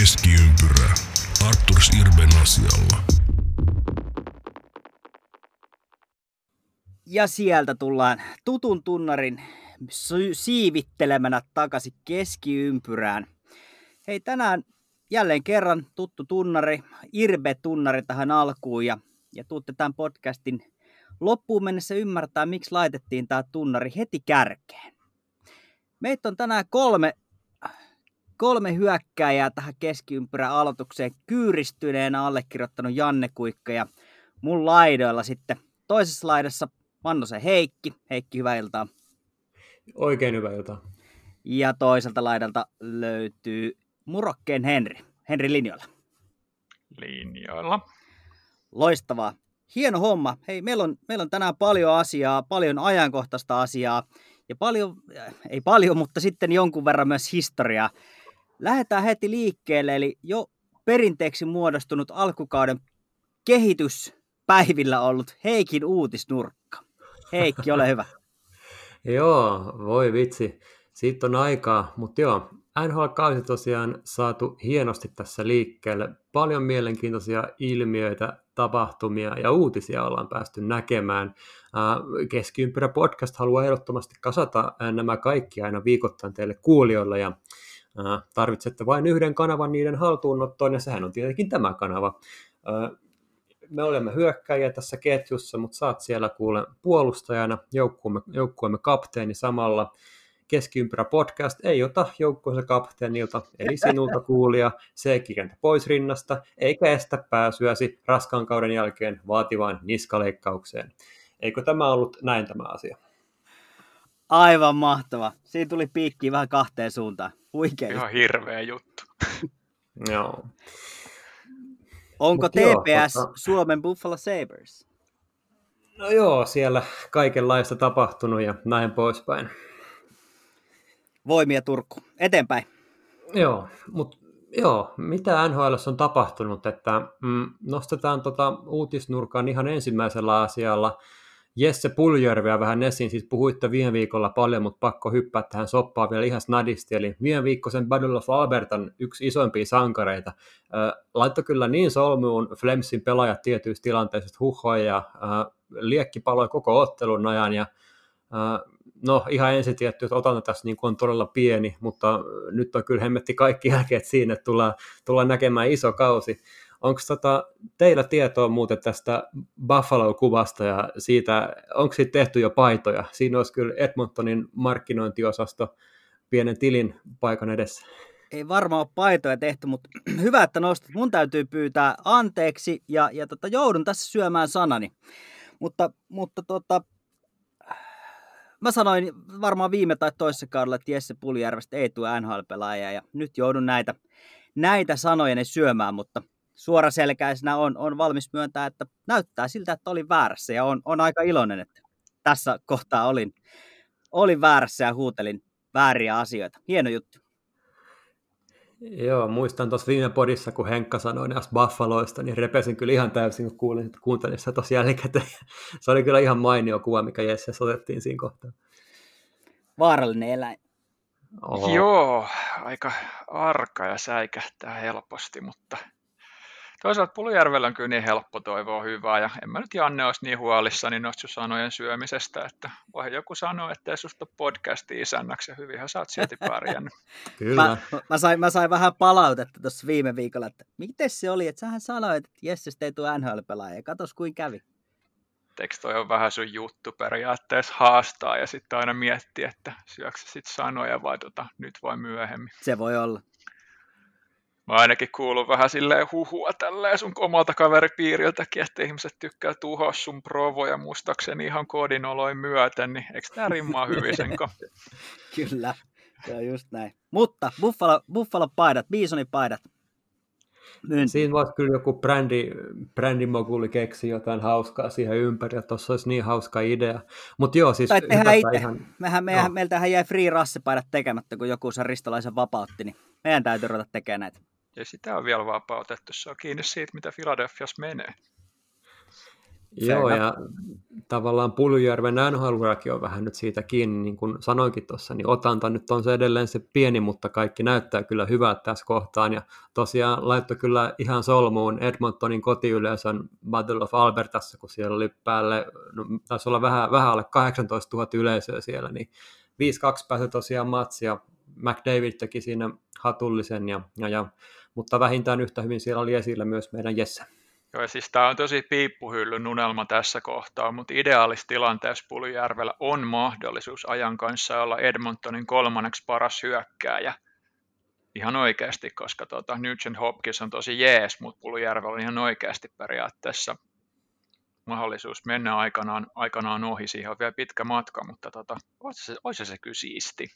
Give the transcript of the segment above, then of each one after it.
Keskiympyrä. Arturs Irben asialla. Ja sieltä tullaan tutun tunnarin siivittelemänä takaisin keskiympyrään. Hei, tänään jälleen kerran tuttu tunnari, Irbe-tunnari tähän alkuun ja, ja tuutte tämän podcastin loppuun mennessä ymmärtää, miksi laitettiin tämä tunnari heti kärkeen. Meitä on tänään kolme, kolme hyökkääjää tähän keskiympyrän aloitukseen kyyristyneenä allekirjoittanut Janne Kuikka ja mun laidoilla sitten toisessa laidassa Mannosen Heikki. Heikki, hyvää iltaa. Oikein hyvää iltaa. Ja toiselta laidalta löytyy Murokkeen Henri. Henri linjoilla. Linjoilla. Loistavaa. Hieno homma. Hei, meillä on, meillä on tänään paljon asiaa, paljon ajankohtaista asiaa ja paljon, äh, ei paljon, mutta sitten jonkun verran myös historiaa. Lähdetään heti liikkeelle, eli jo perinteeksi muodostunut alkukauden kehityspäivillä ollut Heikin uutisnurkka. Heikki, ole hyvä. joo, voi vitsi. Siitä on aikaa, mutta joo, NHL-kausi tosiaan saatu hienosti tässä liikkeelle. Paljon mielenkiintoisia ilmiöitä, tapahtumia ja uutisia ollaan päästy näkemään. Keskiympyrä podcast haluaa ehdottomasti kasata nämä kaikki aina viikoittain teille kuulijoille ja tarvitsette vain yhden kanavan niiden haltuunottoon ja sehän on tietenkin tämä kanava. Me olemme hyökkäjiä tässä ketjussa, mutta saat siellä kuule puolustajana, joukkueemme, joukkueemme kapteeni samalla Keskiympyrä podcast ei ota joukkueensa kapteenilta, eli sinulta kuulija, se ei kirjanta pois rinnasta, eikä estä pääsyäsi raskaan kauden jälkeen vaativaan niskaleikkaukseen. Eikö tämä ollut näin tämä asia? Aivan mahtava. Siinä tuli piikki vähän kahteen suuntaan. Huikea. Ihan hirveä juttu. Joo. Onko Mut joo, TPS tota- Suomen Buffalo Sabres? No joo, siellä kaikenlaista tapahtunut ja näin poispäin. Voimia Turku. Eteenpäin. Joo, mutta joo, mitä NHL on tapahtunut, että mm, nostetaan tota uutisnurkan ihan ensimmäisellä asialla Jesse Puljärveä vähän esiin, siis puhuitte viime viikolla paljon, mutta pakko hyppää tähän soppaan vielä ihan snadisti, eli viime viikkoisen Battle of Albertan yksi isoimpia sankareita. Laittoi kyllä niin solmuun Flemsin pelaajat tietyissä tilanteissa, huhoja ja liekki paloi koko ottelun ajan, ja no ihan ensin tietty, että otan tässä niin on todella pieni, mutta nyt on kyllä hemmetti kaikki jälkeen siinä, että tullaan, tullaan näkemään iso kausi. Onko tota, teillä tietoa muuten tästä Buffalo-kuvasta ja siitä, onko siitä tehty jo paitoja? Siinä olisi kyllä Edmontonin markkinointiosasto pienen tilin paikan edessä. Ei varmaan ole paitoja tehty, mutta hyvä, että nostat. Mun täytyy pyytää anteeksi ja, ja tota, joudun tässä syömään sanani. Mutta, mutta tota, mä sanoin varmaan viime tai toisessa kaudella, että Jesse Puljärvestä ei tule NHL-pelaajaa ja nyt joudun näitä, näitä sanoja syömään, mutta suoraselkäisenä on, on valmis myöntää, että näyttää siltä, että olin väärässä ja on, on aika iloinen, että tässä kohtaa olin, olin väärässä ja huutelin vääriä asioita. Hieno juttu. Joo, muistan tuossa viime podissa, kun Henkka sanoi näistä Buffaloista, niin repesin kyllä ihan täysin, kun kuulin, että kuuntelin sitä tosi jälkikäteen. Se oli kyllä ihan mainio kuva, mikä Jesse otettiin siinä kohtaa. Vaarallinen eläin. Oho. Joo, aika arka ja säikähtää helposti, mutta toisaalta Pulujärvellä on kyllä niin helppo toivoa hyvää, ja en mä nyt Janne olisi niin huolissani noista sanojen syömisestä, että voi joku sanoa, että ei susta podcasti isännäksi, ja hyvinhän sä oot silti pärjännyt. Kyllä. Mä, mä, sain, mä sain vähän palautetta tuossa viime viikolla, että miten se oli, että sähän sanoit, että Jessestä ei tule NHL-pelaaja, katos kuin kävi. Eikö toi on vähän sun juttu periaatteessa haastaa ja sitten aina miettiä, että syöksä sitten sanoja vai tota, nyt vai myöhemmin. Se voi olla. Mä ainakin kuulun vähän silleen huhua tälleen sun omalta kaveripiiriltäkin, että ihmiset tykkää tuhoa sun provoja muistaakseni ihan kodinoloin myöten, niin eikö tää rimmaa hyvin sen Kyllä, se on just näin. Mutta Buffalo, Buffalo paidat, Bisonin paidat. Myynti. Siinä voisi kyllä joku brändi, brändimoguli keksi jotain hauskaa siihen ympäri, että tuossa olisi niin hauska idea. Mutta joo, siis tai tehdään itse. Ihan... Mehän, mehän, no. Meiltähän jäi free rassepaidat tekemättä, kun joku sen ristolaisen vapautti, niin meidän täytyy ruveta tekemään näitä. Ja sitä on vielä vapautettu, se on kiinni siitä, mitä Philadelphias menee. Joo, ja tavallaan Puljujärven nhl on vähän nyt siitä kiinni, niin kuin sanoinkin tuossa, niin otanta nyt on se edelleen se pieni, mutta kaikki näyttää kyllä hyvältä tässä kohtaan, ja tosiaan laittoi kyllä ihan solmuun Edmontonin kotiyleisön Battle of Albertassa, kun siellä oli päälle, no, taisi olla vähän, vähän alle 18 000 yleisöä siellä, niin 5-2 pääsi tosiaan matsia, McDavid teki siinä hatullisen, ja, ja, ja, mutta vähintään yhtä hyvin siellä oli esillä myös meidän Jesse. Joo, siis tämä on tosi piippuhyllyn unelma tässä kohtaa, mutta ideaalissa tilanteessa Puljärvellä on mahdollisuus ajan kanssa olla Edmontonin kolmanneksi paras hyökkääjä. Ihan oikeasti, koska tuota, Nugent Hopkins on tosi jees, mutta Puljärvellä on ihan oikeasti periaatteessa mahdollisuus mennä aikanaan, aikanaan ohi. Siihen on vielä pitkä matka, mutta tota, olisi, se, olisi se kyllä siisti.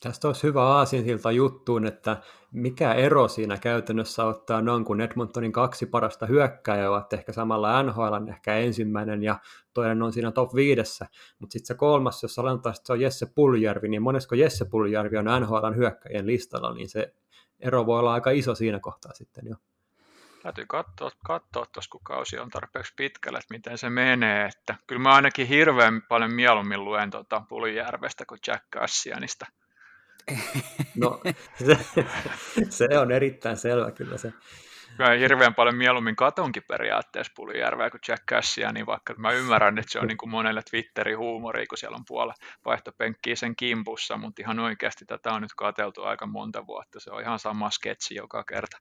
Tästä olisi hyvä aasinsilta juttuun, että mikä ero siinä käytännössä ottaa noin, kun Edmontonin kaksi parasta hyökkääjää ovat ehkä samalla NHL ehkä ensimmäinen ja toinen on siinä top viidessä, mutta sitten se kolmas, jos sanotaan, että se on Jesse Puljärvi, niin monesko Jesse Puljärvi on NHLn hyökkäjien listalla, niin se ero voi olla aika iso siinä kohtaa sitten jo. Täytyy katsoa, katsoa tuossa, kun kausi on tarpeeksi pitkällä, että miten se menee. Että kyllä mä ainakin hirveän paljon mieluummin luen tuota Puljärvestä kuin Jack Cassianista. No, se, se on erittäin selvä kyllä se. Mä hirveän paljon mieluummin katonkin periaatteessa Pulijärveä kuin Jack Cashia, niin vaikka mä ymmärrän, että se on niin kuin monelle Twitterin huumori, kun siellä on puolella vaihtopenkkiä sen kimpussa, mutta ihan oikeasti tätä on nyt kateltu aika monta vuotta. Se on ihan sama sketsi joka kerta.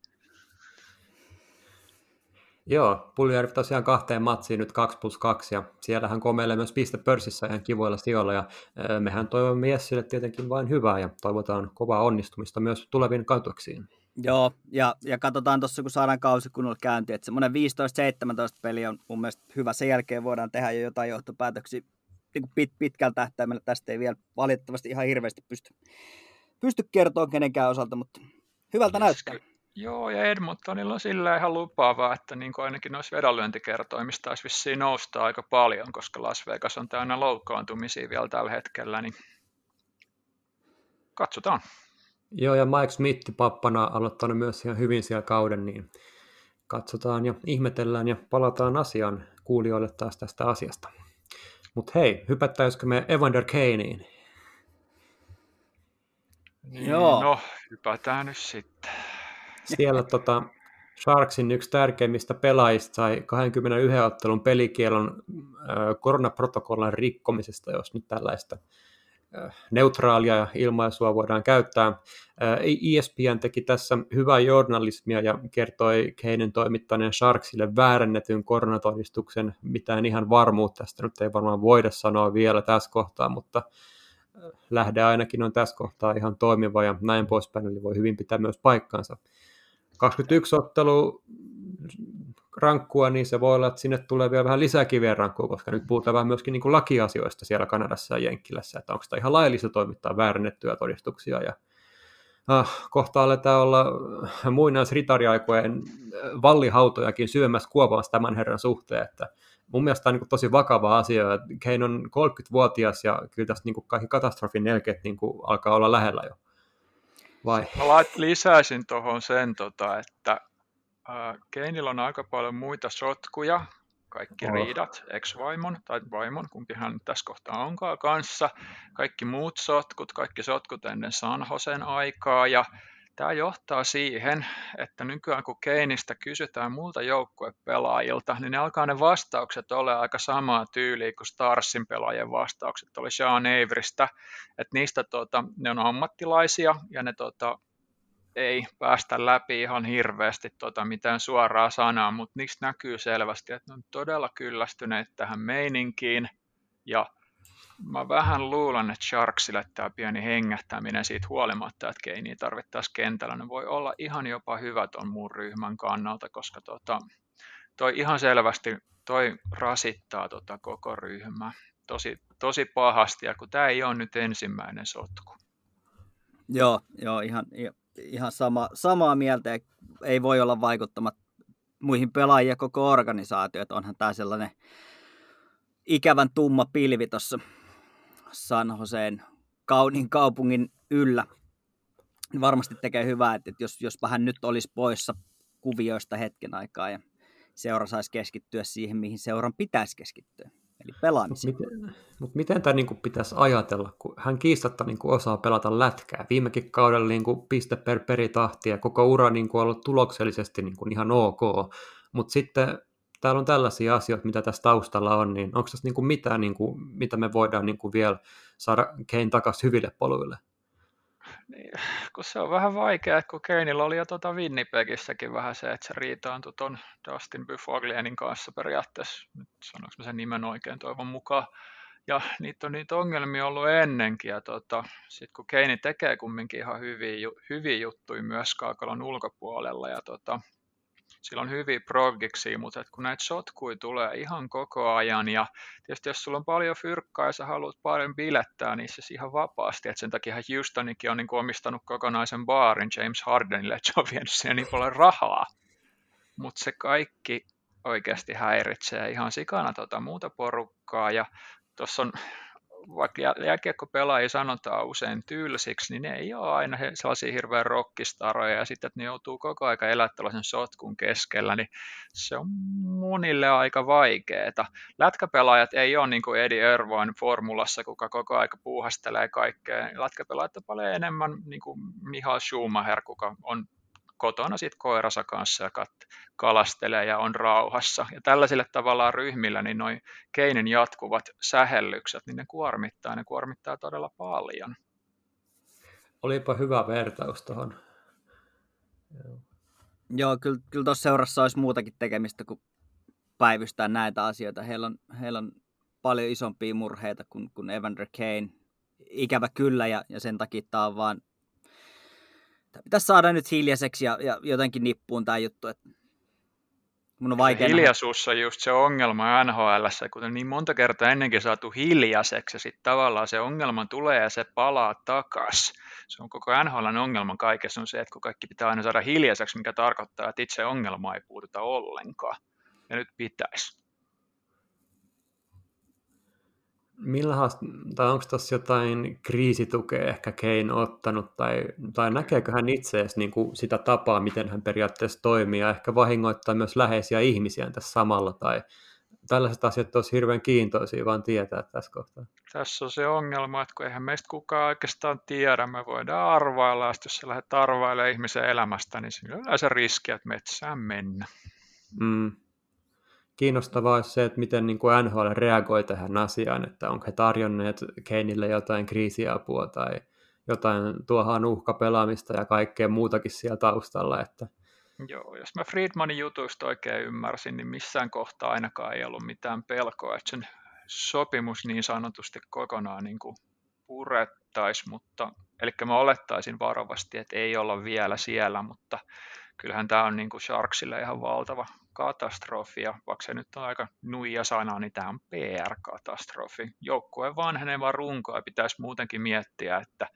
Joo, Puljärvi tosiaan kahteen matsiin nyt 2 plus 2 ja siellähän komeilee myös pörssissä ihan kivoilla sijoilla ja mehän toivomme Jessille tietenkin vain hyvää ja toivotaan kovaa onnistumista myös tuleviin kautuksiin. Joo, ja, ja katsotaan tuossa, kun saadaan kausi kunnolla käynti, että semmoinen 15-17 peli on mun mielestä hyvä. Sen jälkeen voidaan tehdä jo jotain johtopäätöksiä niin pit, pitkällä tähtäimellä. Tästä ei vielä valitettavasti ihan hirveästi pysty, pysty kertoa kenenkään osalta, mutta hyvältä näyttää. Joo, ja Edmontonilla on sillä ihan lupaavaa, että niin kuin ainakin noissa vedonlyöntikertoimissa taisi vissiin nousta aika paljon, koska Las Vegas on täynnä loukkaantumisia vielä tällä hetkellä, niin katsotaan. Joo, ja Mike Smith pappana aloittanut myös ihan hyvin siellä kauden, niin katsotaan ja ihmetellään ja palataan asiaan kuulijoille taas tästä asiasta. Mutta hei, hypättäisikö me Evander Kaneen? Niin, Joo. No, hypätään nyt sitten. Siellä tota, Sharksin yksi tärkeimmistä pelaajista sai 21 ottelun pelikielon koronaprotokollan rikkomisesta, jos nyt tällaista neutraalia ilmaisua voidaan käyttää. ESPN teki tässä hyvää journalismia ja kertoi Keinen toimittaneen Sharksille väärennetyn koronatodistuksen. Mitään ihan varmuutta tästä nyt ei varmaan voida sanoa vielä tässä kohtaa, mutta lähde ainakin on tässä kohtaa ihan toimiva ja näin poispäin, eli voi hyvin pitää myös paikkaansa. 21 ottelu rankkua, niin se voi olla, että sinne tulee vielä vähän lisääkin vielä rankkua, koska nyt puhutaan vähän myöskin niin kuin lakiasioista siellä Kanadassa ja Jenkkilässä, että onko sitä ihan laillista toimittaa väärennettyjä todistuksia ja ah, kohta aletaan olla muinaisritariaikojen vallihautojakin syömässä kuopaamassa tämän herran suhteen, että mun mielestä tämä on niin tosi vakava asia, että Kane on 30-vuotias ja kyllä tässä niin kaikki katastrofin nelkeet niin alkaa olla lähellä jo. Vai? Mä lait, lisäisin tuohon sen, tota, että äh, Keinillä on aika paljon muita sotkuja, kaikki oh. riidat, ex-vaimon tai vaimon, kumpi hän tässä kohtaa onkaan kanssa, kaikki muut sotkut, kaikki sotkut ennen Sanhosen aikaa ja Tämä johtaa siihen, että nykyään kun Keinistä kysytään muilta joukkuepelaajilta, niin ne alkaa ne vastaukset olla aika samaa tyyliä kuin Starsin pelaajien vastaukset. Oli Sean Averystä, että niistä tota, ne on ammattilaisia ja ne tota, ei päästä läpi ihan hirveästi tota, mitään suoraa sanaa, mutta niistä näkyy selvästi, että ne on todella kyllästyneet tähän meininkiin ja mä vähän luulen, että Sharksille tämä pieni hengähtäminen siitä huolimatta, että Keiniä tarvittaisiin kentällä, ne voi olla ihan jopa hyvä ton muun ryhmän kannalta, koska tota, toi ihan selvästi toi rasittaa tota koko ryhmää tosi, tosi pahasti, ja kun tämä ei ole nyt ensimmäinen sotku. Joo, joo ihan, ihan sama, samaa mieltä, ei voi olla vaikuttamat muihin pelaajia koko organisaatio, että onhan tämä sellainen ikävän tumma pilvi tuossa San Joseen kauniin kaupungin yllä. Varmasti tekee hyvää, että jos, jos vähän nyt olisi poissa kuvioista hetken aikaa ja seura saisi keskittyä siihen, mihin seuran pitäisi keskittyä, eli pelaamiseen. Mutta miten, mut miten tämä niin pitäisi ajatella, kun hän kiistatta niin kuin osaa pelata lätkää. Viimekin kaudella niin kuin piste per peritahti ja koko ura niin kuin ollut tuloksellisesti niin kuin ihan ok, mutta sitten täällä on tällaisia asioita, mitä tässä taustalla on, niin onko tässä niin kuin mitään, niin kuin, mitä me voidaan niin kuin vielä saada Kane takaisin hyville poluille? Niin, kun se on vähän vaikea, kun Keinillä oli jo tuota Winnipegissäkin vähän se, että se riitaantui tuon Dustin Byfoglienin kanssa periaatteessa, nyt sanoinko sen nimen oikein toivon mukaan, ja niitä on niitä ongelmia ollut ennenkin, ja tota, sitten kun Keini tekee kumminkin ihan hyviä, hyviä juttuja myös Kaakalon ulkopuolella, ja tota, sillä on hyviä progiksi, mutta kun näitä sotkui tulee ihan koko ajan ja tietysti jos sulla on paljon fyrkkaa ja sä haluat paljon bilettää, niin se ihan vapaasti. Et sen takia Houstonikin on niin omistanut kokonaisen baarin James Hardenille, että se on vienyt siihen niin paljon rahaa. Mutta se kaikki oikeasti häiritsee ihan sikana tota muuta porukkaa ja tuossa on vaikka jääkiekkopelaajia sanotaan usein tylsiksi, niin ne ei ole aina sellaisia hirveän rockistaroja, ja sitten, että ne joutuu koko aika elää tällaisen sotkun keskellä, niin se on monille aika vaikeaa. Lätkäpelaajat ei ole niin kuin Eddie Irvoin formulassa, kuka koko aika puuhastelee kaikkea. Lätkäpelaajat on paljon enemmän niin kuin Mihail Schumacher, kuka on kotona sit koiransa kanssa ja kat- kalastelee ja on rauhassa. Ja tällaisille tavallaan ryhmillä niin noin keinin jatkuvat sähellykset, niin ne kuormittaa, ne kuormittaa todella paljon. Olipa hyvä vertaus tuohon. Joo, Joo kyllä, kyllä tuossa seurassa olisi muutakin tekemistä kuin päivystää näitä asioita. Heillä on, heillä on paljon isompia murheita kuin, kuin Evander Kane. Ikävä kyllä, ja, ja sen takia tämä on vaan pitäisi saada nyt hiljaiseksi ja, ja jotenkin nippuun tämä juttu. Että mun on vaikea hiljaisuus on just se ongelma NHL, kuten niin monta kertaa ennenkin saatu hiljaiseksi ja sitten tavallaan se ongelma tulee ja se palaa takas. Se on koko NHLn ongelma kaikessa on se, että kun kaikki pitää aina saada hiljaiseksi, mikä tarkoittaa, että itse ongelma ei puututa ollenkaan. Ja nyt pitäisi. Millahan, tai onko tässä jotain kriisitukea ehkä Kane ottanut, tai, tai näkeekö hän itse edes niin kuin sitä tapaa, miten hän periaatteessa toimii, ja ehkä vahingoittaa myös läheisiä ihmisiä tässä samalla, tai tällaiset asiat olisi hirveän kiintoisia vaan tietää tässä kohtaa. Tässä on se ongelma, että kun eihän meistä kukaan oikeastaan tiedä, me voidaan arvailla, ja jos sä lähdet arvailemaan ihmisen elämästä, niin siinä on yleensä riski, että metsään mennä. Mm kiinnostavaa se, että miten niin kuin NHL reagoi tähän asiaan, että onko he tarjonneet Keinille jotain kriisiapua tai jotain tuohon uhkapelaamista ja kaikkea muutakin siellä taustalla. Että... Joo, jos mä Friedmanin jutuista oikein ymmärsin, niin missään kohtaa ainakaan ei ollut mitään pelkoa, että sen sopimus niin sanotusti kokonaan niin kuin purettaisi, mutta eli mä olettaisin varovasti, että ei olla vielä siellä, mutta kyllähän tämä on niin kuin Sharksille ihan valtava katastrofi, ja vaikka se nyt on aika nuija sana, niin tämä on PR-katastrofi. Joukkueen vanheneva runko ja pitäisi muutenkin miettiä, että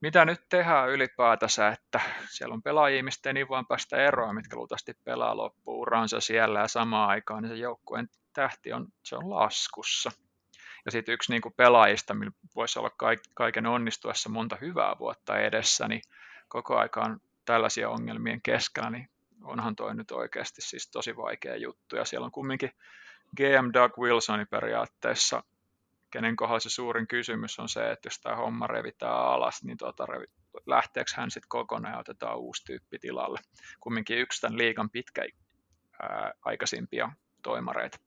mitä nyt tehdään ylipäätänsä, että siellä on pelaajia, mistä ei niin vaan päästä eroon, mitkä luultavasti pelaa loppuuransa siellä ja samaan aikaan, niin se joukkueen tähti on, se on laskussa. Ja sitten yksi niin kuin pelaajista, millä voisi olla kaiken onnistuessa monta hyvää vuotta edessä, niin koko aikaan tällaisia ongelmien keskellä, niin onhan toi nyt oikeasti siis tosi vaikea juttu. Ja siellä on kumminkin GM Doug Wilsoni periaatteessa, kenen kohdalla se suurin kysymys on se, että jos tämä homma revitään alas, niin tuota, lähteekö hän sitten kokonaan ja otetaan uusi tyyppi tilalle. Kumminkin yksi tämän liikan pitkä aikaisimpia toimareita.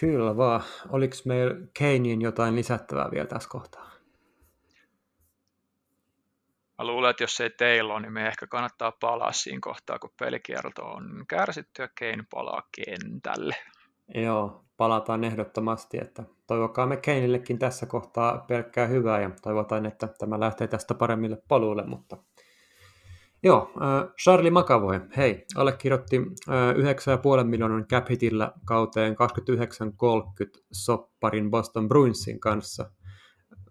Kyllä vaan. Oliko meillä Keiniin jotain lisättävää vielä tässä kohtaa? Mä luulen, että jos ei teillä ole, niin me ehkä kannattaa palaa siinä kohtaa, kun pelikierto on kärsitty ja Kane palaa kentälle. Joo, palataan ehdottomasti, että toivokaamme Keinillekin tässä kohtaa pelkkää hyvää ja toivotaan, että tämä lähtee tästä paremmille poluille, mutta Joo, äh, Charlie McAvoy, hei, allekirjoitti äh, 9,5 miljoonan cap kauteen 29-30 sopparin Boston Bruinsin kanssa –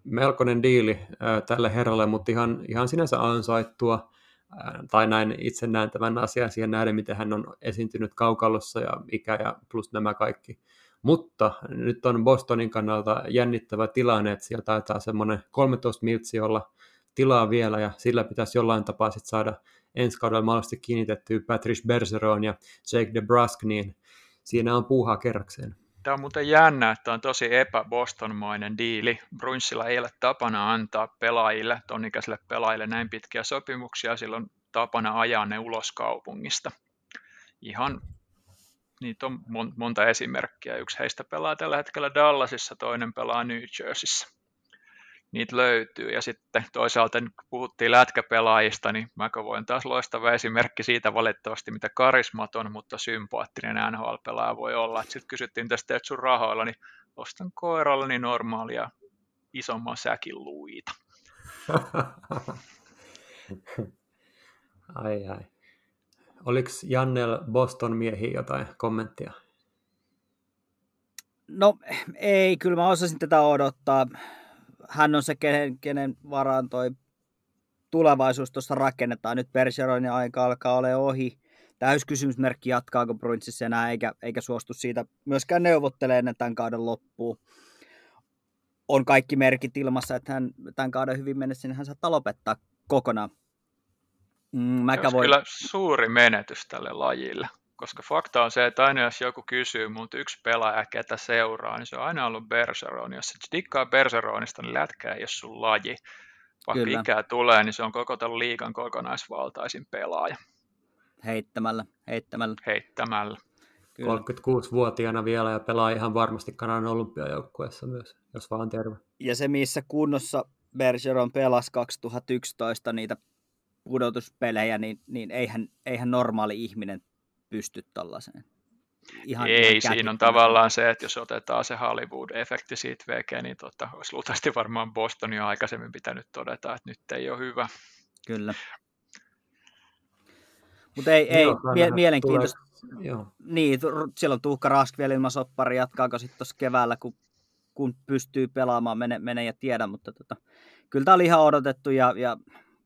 melkoinen diili tälle herralle, mutta ihan, ihan sinänsä ansaittua, tai näin itse näen tämän asian siihen nähden, miten hän on esiintynyt kaukalossa ja ikä ja plus nämä kaikki. Mutta nyt on Bostonin kannalta jännittävä tilanne, että sieltä taitaa semmoinen 13 miltsi olla tilaa vielä, ja sillä pitäisi jollain tapaa sit saada ensi kaudella mahdollisesti kiinnitettyä Patrice Bergeron ja Jake DeBrusk, niin siinä on puuhaa kerrakseen. Tämä on muuten jännä, että on tosi epäbostonmainen diili. Bruinsilla ei ole tapana antaa pelaajille, tonikäisille pelaajille näin pitkiä sopimuksia, silloin tapana ajaa ne ulos kaupungista. Ihan niitä on monta esimerkkiä. Yksi heistä pelaa tällä hetkellä Dallasissa, toinen pelaa New Jerseyssä niitä löytyy. Ja sitten toisaalta, kun puhuttiin lätkäpelaajista, niin McAvoy on taas loistava esimerkki siitä valitettavasti, mitä karismaton, mutta sympaattinen NHL-pelaaja voi olla. Sitten kysyttiin tästä, että sun rahoilla, niin ostan koirallani normaalia isomman säkin luita. ai ai. Oliko Jannel Boston miehiä jotain kommenttia? No ei, kyllä mä osasin tätä odottaa hän on se, kenen, kenen varaan toi tulevaisuus tuossa rakennetaan. Nyt Bergeronin aika alkaa ole ohi. Täyskysymysmerkki jatkaako Bruinsissa enää, eikä, eikä suostu siitä myöskään neuvottelemaan ennen tämän kauden loppuun. On kaikki merkit ilmassa, että hän tämän kauden hyvin mennessä niin hän saattaa lopettaa kokonaan. Mm, Se olisi kyllä suuri menetys tälle lajille koska fakta on se, että aina jos joku kysyy multa yksi pelaaja, ketä seuraa, niin se on aina ollut Bergeron. Jos et dikkaa Bergeronista, niin lätkä ei ole sun laji. Vaikka Kyllä. ikää tulee, niin se on koko tämän liikan kokonaisvaltaisin pelaaja. Heittämällä, heittämällä. Heittämällä. Kyllä. 36-vuotiaana vielä ja pelaa ihan varmasti Kanadan olympiajoukkueessa myös, jos vaan terve. Ja se, missä kunnossa Bergeron pelasi 2011 niitä pudotuspelejä, niin, niin eihän, eihän normaali ihminen pysty tällaiseen. Ihan Ei, siinä on tavallaan se, että jos otetaan se Hollywood-efekti siitä VG, niin tota, olisi luultavasti varmaan Boston jo aikaisemmin pitänyt todeta, että nyt ei ole hyvä. Kyllä. Mutta ei, ei mie- mielenkiintoista. Joo. Niin, silloin Tuukka Rask vielä ilman soppari, jatkaako sitten tuossa keväällä, kun, kun pystyy pelaamaan, mene, mene ja tiedä, mutta tota, kyllä tämä oli ihan odotettu ja, ja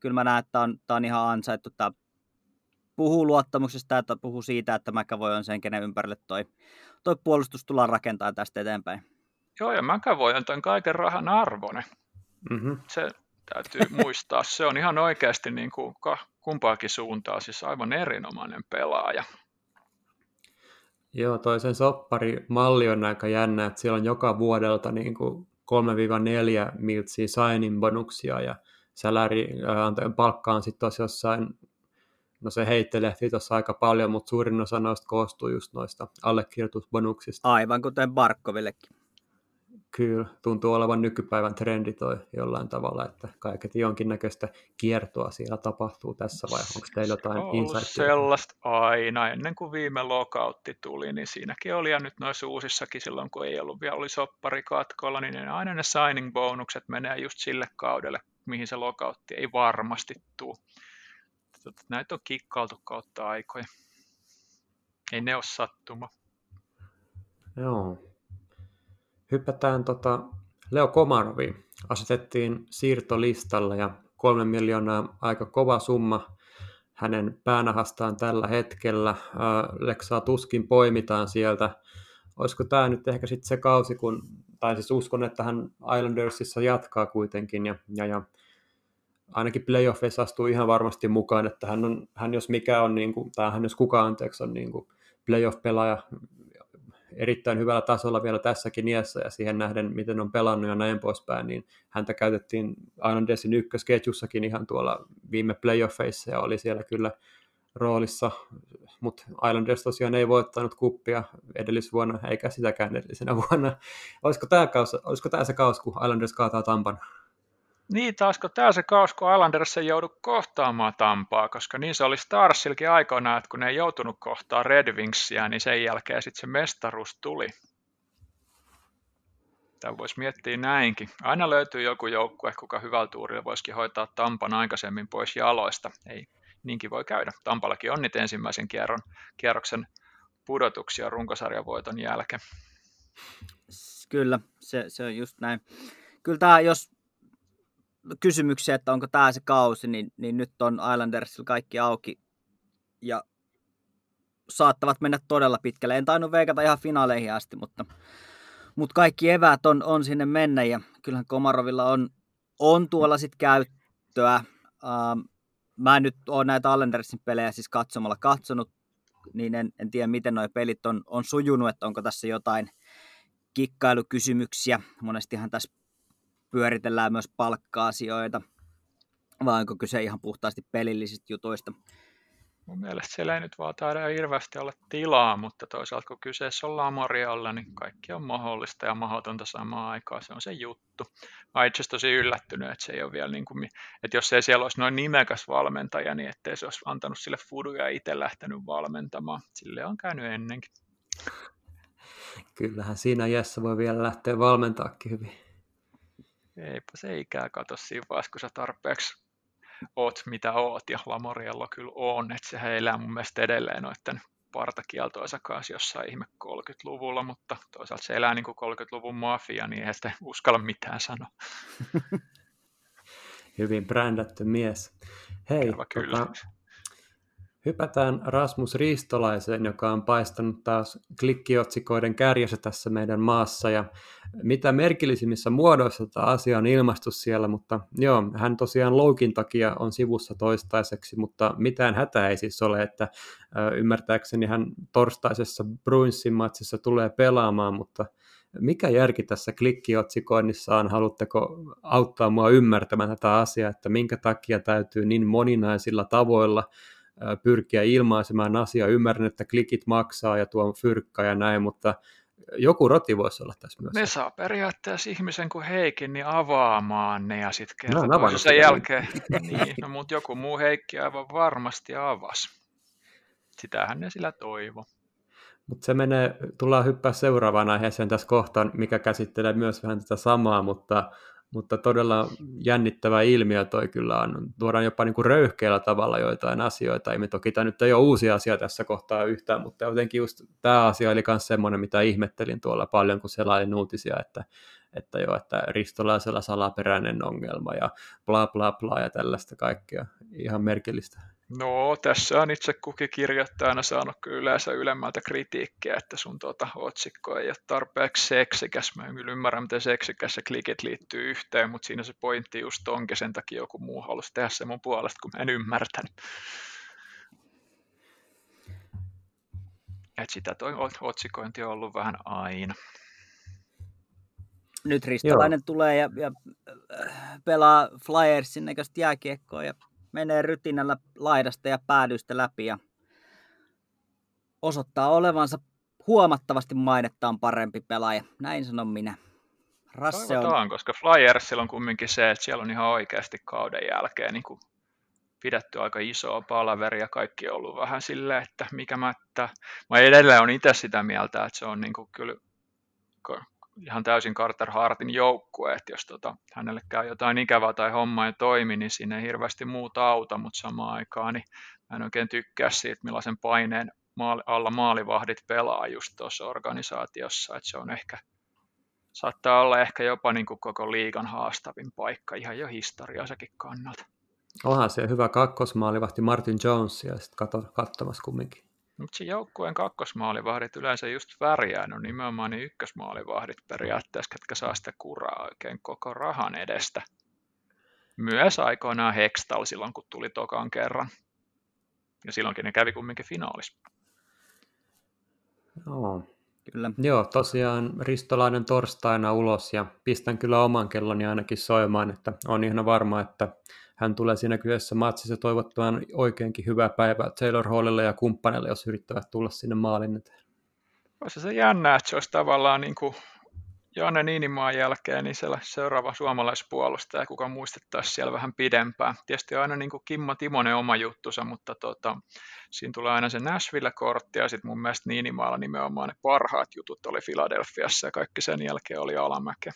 kyllä mä näen, että tämä on, on ihan ansaittu tämä puhuu luottamuksesta, että puhuu siitä, että McAvoy on sen, kenen ympärille toi, toi puolustus tullaan rakentaa tästä eteenpäin. Joo, ja McAvoy on tämän kaiken rahan arvone. Mm-hmm. Se täytyy muistaa. Se on ihan oikeasti niin kuin kumpaakin suuntaa, siis aivan erinomainen pelaaja. Joo, toisen soppari-malli on aika jännä, että siellä on joka vuodelta niin kuin 3-4 miltsiä signing bonuksia ja salary, äh, palkka on sitten jossain no se heittelehti tuossa aika paljon, mutta suurin osa noista koostuu just noista allekirjoitusbonuksista. Aivan kuten Barkovillekin. Kyllä, tuntuu olevan nykypäivän trendi toi jollain tavalla, että kaiket jonkinnäköistä kiertoa siellä tapahtuu tässä vai onko teillä jotain insightia? sellaista aina, ennen kuin viime lokautti tuli, niin siinäkin oli ja nyt noissa uusissakin silloin, kun ei ollut vielä oli soppari katkolla, niin aina ne signing bonukset menee just sille kaudelle, mihin se lokautti ei varmasti tule tota, näitä on kikkailtu kautta aikoja. Ei ne ole sattuma. Joo. Hypätään tota Leo Komaroviin. Asetettiin siirtolistalle ja kolme miljoonaa aika kova summa hänen päänahastaan tällä hetkellä. Leksaa tuskin poimitaan sieltä. Olisiko tämä nyt ehkä sitten se kausi, kun, tai siis uskon, että hän Islandersissa jatkaa kuitenkin ja, ja, ja ainakin playoffeissa astuu ihan varmasti mukaan, että hän, on, hän jos mikä on, niin kuin, tai hän jos kuka anteeksi on niin kuin playoff-pelaaja erittäin hyvällä tasolla vielä tässäkin iässä ja siihen nähden, miten on pelannut ja näin poispäin, niin häntä käytettiin Islandersin ykkösketjussakin ihan tuolla viime playoffeissa ja oli siellä kyllä roolissa, mutta Islanders tosiaan ei voittanut kuppia edellisvuonna eikä sitäkään edellisenä vuonna. Olisiko tämä, kaus, olisiko tämä se kaus, kun Islanders kaataa Tampan? Niin, taasko tämä se kaus, kun Islanders ei joudu kohtaamaan Tampaa, koska niin se oli Starsilkin aikoinaan, että kun ne ei joutunut kohtaa Red Wingsia, niin sen jälkeen sitten se mestaruus tuli. Tämä voisi miettiä näinkin. Aina löytyy joku joukkue, kuka hyvällä tuurilla voisikin hoitaa Tampan aikaisemmin pois jaloista. Ei, niinkin voi käydä. Tampallakin on nyt ensimmäisen kierron, kierroksen pudotuksia runkosarjavoiton jälkeen. Kyllä, se, se on just näin. Kyllä tämä, jos kysymyksiä, että onko tämä se kausi, niin, niin nyt on Islandersilla kaikki auki ja saattavat mennä todella pitkälle. En tainnut veikata ihan finaaleihin asti, mutta, mutta kaikki eväät on, on sinne mennä ja kyllähän Komarovilla on, on tuolla sitten käyttöä. Ähm, mä en nyt ole näitä Allendersin pelejä siis katsomalla katsonut, niin en, en tiedä, miten nuo pelit on, on sujunut, että onko tässä jotain kikkailukysymyksiä. Monestihan tässä pyöritellään myös palkka-asioita, vai onko kyse ihan puhtaasti pelillisistä jutuista. Mun mielestä siellä ei nyt vaan taida hirveästi olla tilaa, mutta toisaalta kun kyseessä on Lamorialla, niin kaikki on mahdollista ja mahdotonta samaan aikaan. Se on se juttu. Mä itse asiassa tosi yllättynyt, että se ei ole vielä niin kuin, että jos ei siellä olisi noin nimekäs valmentaja, niin ettei se olisi antanut sille fuduja itse lähtenyt valmentamaan. Sille on käynyt ennenkin. Kyllähän siinä Jesse voi vielä lähteä valmentaakin hyvin. Eipä se ikää kato siinä vaiheessa, kun sä tarpeeksi oot mitä oot, ja Lamoriella kyllä on, että se elää mun mielestä edelleen noiden partakieltoisa kanssa jossain ihme 30-luvulla, mutta toisaalta se elää niin kuin 30-luvun mafia, niin eihän sitä uskalla mitään sanoa. Hyvin brändätty mies. Hei, kyllä. Tota, Hypätään Rasmus Ristolaiseen, joka on paistanut taas klikkiotsikoiden kärjessä tässä meidän maassa, ja mitä merkillisimmissä muodoissa tämä asia on ilmastu siellä, mutta joo, hän tosiaan loukin takia on sivussa toistaiseksi, mutta mitään hätää ei siis ole, että ymmärtääkseni hän torstaisessa Bruinsin matsissa tulee pelaamaan, mutta mikä järki tässä klikkiotsikoinnissa on? Haluatteko auttaa mua ymmärtämään tätä asiaa, että minkä takia täytyy niin moninaisilla tavoilla pyrkiä ilmaisemaan asiaa. Ymmärrän, että klikit maksaa ja tuo fyrkka ja näin, mutta joku roti voisi olla tässä myös. Ne saa periaatteessa ihmisen kuin Heikin niin avaamaan ne ja sitten kertoo sen jälkeen. niin, no, mutta joku muu Heikki aivan varmasti avas. Sitähän ne sillä toivo. Mutta se menee, tullaan hyppää seuraavaan aiheeseen tässä kohtaan, mikä käsittelee myös vähän tätä samaa, mutta mutta todella jännittävä ilmiö toi kyllä on. Tuodaan jopa niin kuin röyhkeällä tavalla joitain asioita. Ei me toki tämä nyt ei ole uusi asia tässä kohtaa yhtään, mutta jotenkin just tämä asia oli myös semmoinen, mitä ihmettelin tuolla paljon, kun selailin uutisia, että, että jo, että ristolaisella salaperäinen ongelma ja bla bla bla ja tällaista kaikkea. Ihan merkillistä. No, tässä on itse kukin kirjoittajana saanut kyllä yleensä ylemmältä kritiikkiä, että sun tuota otsikko ei ole tarpeeksi seksikäs. Mä en ymmärrä, miten seksikäs se klikit liittyy yhteen, mutta siinä se pointti just onkin, sen takia joku muu halusi tehdä se mun puolesta, kun mä en ymmärtänyt. Et sitä toi otsikointi on ollut vähän aina. Nyt Ristolainen Joo. tulee ja, ja äh, pelaa Flyersin näköistä jääkiekkoa ja menee rytinällä laidasta ja päädystä läpi ja osoittaa olevansa huomattavasti mainettaan parempi pelaaja. Näin sanon minä. Rasse Toivotaan, on... koska Flyersilla on kumminkin se, että siellä on ihan oikeasti kauden jälkeen niin kuin pidetty aika isoa palaveria ja kaikki on ollut vähän silleen, että mikä mättä. Mä edelleen on itse sitä mieltä, että se on niin kuin kyllä ihan täysin Carter Hartin joukkue, että jos tota, hänelle käy jotain ikävää tai homma ei toimi, niin sinne ei hirveästi muuta auta, mutta samaan aikaan niin mä en oikein tykkää siitä, millaisen paineen maali, alla maalivahdit pelaa just tuossa organisaatiossa, että se on ehkä, saattaa olla ehkä jopa niin kuin koko liigan haastavin paikka ihan jo historiasakin kannalta. Onhan se hyvä kakkosmaalivahti Martin Jones ja sitten katsomassa kumminkin. Mutta se joukkueen kakkosmaalivahdit yleensä just värjää, no nimenomaan niin ykkösmaalivahdit periaatteessa, ketkä saa sitä kuraa oikein koko rahan edestä. Myös aikoinaan Hextal silloin, kun tuli tokan kerran. Ja silloinkin ne kävi kumminkin finaalissa. Joo. Kyllä. Joo, tosiaan Ristolainen torstaina ulos ja pistän kyllä oman kelloni ainakin soimaan, että on ihan varma, että hän tulee siinä kyseessä matsissa toivottamaan oikeinkin hyvää päivää Taylor Hallille ja kumppaneille, jos yrittävät tulla sinne maalin eteen. Olisi se jännä, että se olisi tavallaan niin kuin Janne Niinimaan jälkeen niin siellä seuraava suomalaispuolustaja, kuka muistettaisiin siellä vähän pidempään. Tietysti aina niin kuin Kimmo Timonen oma juttusa, mutta tota, siinä tulee aina se Nashville-kortti ja sitten mun mielestä Niinimaalla nimenomaan ne parhaat jutut oli Filadelfiassa ja kaikki sen jälkeen oli alamäkeä.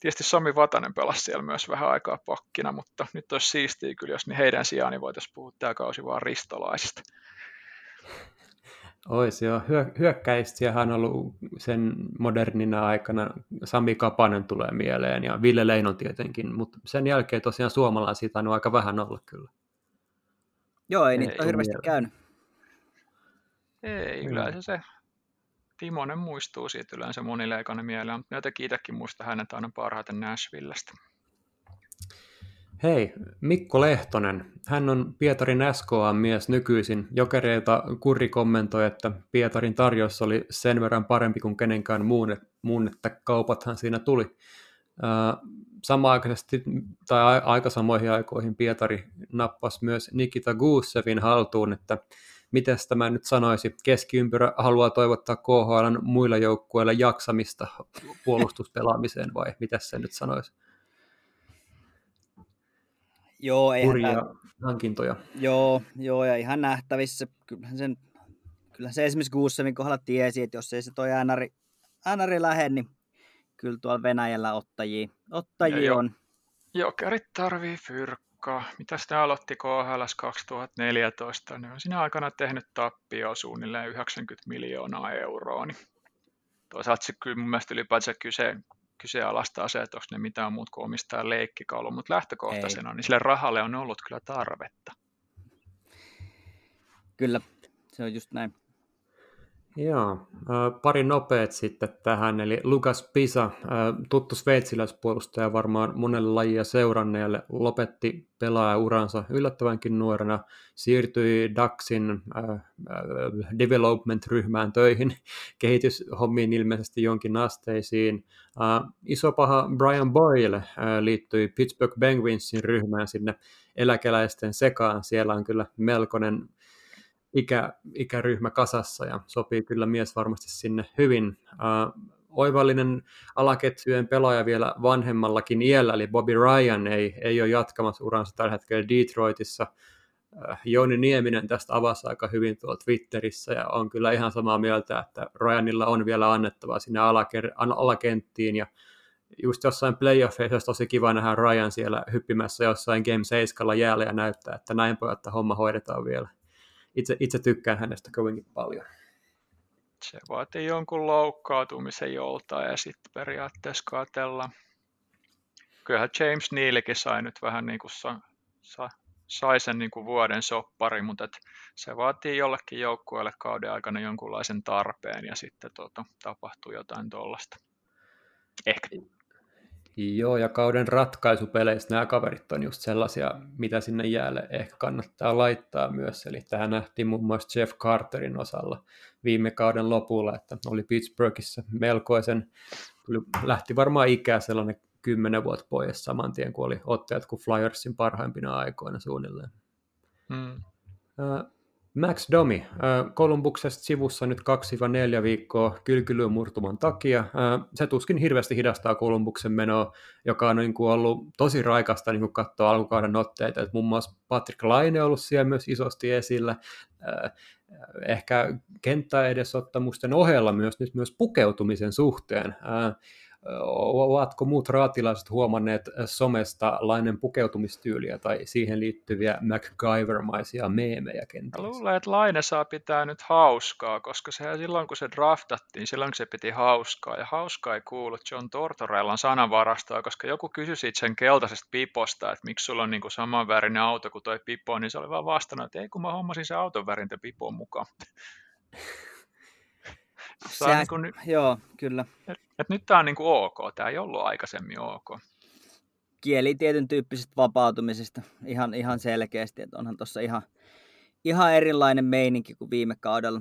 Tietysti Sami Vatanen pelasi siellä myös vähän aikaa pakkina, mutta nyt olisi siistiä kyllä, jos niin heidän sijaan niin voitaisiin puhua tämä kausi vaan ristolaisista. Oisi joo. Hyö, hyökkäistiähän on ollut sen modernina aikana. Sami Kapanen tulee mieleen ja Ville Leinon tietenkin, mutta sen jälkeen tosiaan suomalaisia on aika vähän olla kyllä. Joo, ei, ei niitä ole hirveästi käynyt. Ei, yleensä se Timonen muistuu siitä yleensä monileikana mieleen, mutta jotenkin itsekin muista hänet aina parhaiten Nashvillestä. Hei, Mikko Lehtonen. Hän on Pietarin SKA-mies nykyisin. Jokereita Kurri kommentoi, että Pietarin tarjous oli sen verran parempi kuin kenenkään muun, muun että kaupathan siinä tuli. Samaaikaisesti tai aika samoihin aikoihin Pietari nappasi myös Nikita Gusevin haltuun, että miten tämä nyt sanoisi, keskiympyrä haluaa toivottaa KHL muilla joukkueilla jaksamista puolustuspelaamiseen vai mitä se nyt sanoisi? Joo, ei Hurjia hankintoja. Joo, joo, ja ihan nähtävissä. Kyllähän, sen, kyllä se esimerkiksi Gussevin kohdalla tiesi, että jos ei se toi äänäri, äänäri lähde, niin kyllä tuolla Venäjällä ottajia, ottajia on. Jokerit tarvii fyrkkaa. Mitä ne aloitti KHL 2014? Ne on siinä aikana tehnyt tappio suunnilleen 90 miljoonaa euroa. Niin toisaalta se kyllä mun mielestä ylipäätään kyse, kyseenalaistaa se, että onko ne mitään muut kuin omistaa leikkikaulu, mutta lähtökohtaisena niin sille rahalle on ollut kyllä tarvetta. Kyllä, se on just näin. Joo, pari nopeet sitten tähän, eli Lukas Pisa, tuttu sveitsiläispuolustaja varmaan monelle lajia seuranneelle, lopetti pelaajauransa yllättävänkin nuorena, siirtyi DAXin development-ryhmään töihin, kehityshommiin ilmeisesti jonkin asteisiin. Iso paha Brian Boyle liittyi Pittsburgh Penguinsin ryhmään sinne eläkeläisten sekaan, siellä on kyllä melkoinen ikä, ikäryhmä kasassa ja sopii kyllä mies varmasti sinne hyvin. Uh, oivallinen alaketjujen pelaaja vielä vanhemmallakin iällä, eli Bobby Ryan ei, ei ole jatkamassa uransa tällä hetkellä Detroitissa. Uh, Jouni Nieminen tästä avasi aika hyvin tuolla Twitterissä ja on kyllä ihan samaa mieltä, että Ryanilla on vielä annettavaa sinne alaker- alakenttiin ja just jossain playoffeissa olisi tosi kiva nähdä Ryan siellä hyppimässä jossain Game 7 jäällä ja näyttää, että näin pojat, homma hoidetaan vielä itse, itse tykkään hänestä kovinkin paljon. Se vaatii jonkun loukkaantumisen joltain ja sitten periaatteessa katella. Kyllähän James Nealikin sai nyt vähän niin kuin sa, sa, sai sen niin kuin vuoden soppari, mutta et se vaatii jollekin joukkueelle kauden aikana jonkunlaisen tarpeen ja sitten tota, tapahtuu jotain tuollaista. Ehkä Joo, ja kauden ratkaisupeleissä nämä kaverit on just sellaisia, mitä sinne jäälle ehkä kannattaa laittaa myös. Eli tähän nähtiin muun muassa Jeff Carterin osalla viime kauden lopulla, että oli Pittsburghissa melkoisen, lähti varmaan ikää sellainen kymmenen vuotta pois saman tien, kun oli ottajat kuin Flyersin parhaimpina aikoina suunnilleen. Hmm. Max Domi, Kolumbuksesta sivussa nyt 2-4 viikkoa kylkylyön murtuman takia. Se tuskin hirveästi hidastaa Kolumbuksen menoa, joka on niin kuin ollut tosi raikasta niin katsoa alkukauden otteita. Et muun muassa Patrick Laine on ollut siellä myös isosti esillä. Ehkä kenttäedesottamusten ohella myös nyt myös pukeutumisen suhteen ovatko muut raatilaiset huomanneet somesta lainen pukeutumistyyliä tai siihen liittyviä MacGyver-maisia meemejä kenties? Luulen, että Laine saa pitää nyt hauskaa, koska se silloin kun se draftattiin, silloin se piti hauskaa, ja hauskaa ei kuulu John Tortorellan sananvarastoa, koska joku kysyi siitä sen keltaisesta piposta, että miksi sulla on niin kuin samanvärinen auto kuin toi pipo, niin se oli vaan vastannut, että ei kun mä hommasin se auton värintä pipon mukaan. Sehän, niin kuin, joo, kyllä. Et, et nyt tämä on niin kuin ok, tämä ei ollut aikaisemmin ok. Kieli tietyn tyyppisestä vapautumisesta ihan, ihan selkeästi, että onhan tuossa ihan, ihan erilainen meininki kuin viime kaudella.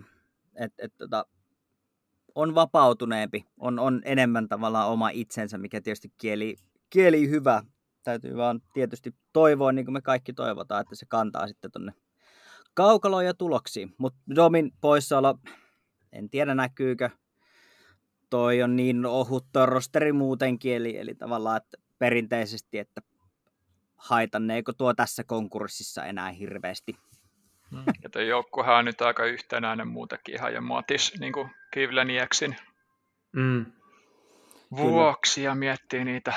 Et, et, tota, on vapautuneempi, on, on enemmän tavallaan oma itsensä, mikä tietysti kieli, kieli hyvä. Täytyy vaan tietysti toivoa, niin kuin me kaikki toivotaan, että se kantaa sitten tuonne kaukaloon ja tuloksiin. Mutta Domin poissaolo, en tiedä näkyykö. Toi on niin ohut rosteri muutenkin, eli, eli tavallaan että perinteisesti, että haitanneeko tuo tässä konkurssissa enää hirveästi. Mm. Ja tuo joukkuehan on nyt aika yhtenäinen muutenkin ihan, ja Matis niin kuin Kivlenieksin mm. vuoksi, kyllä. ja miettii niitä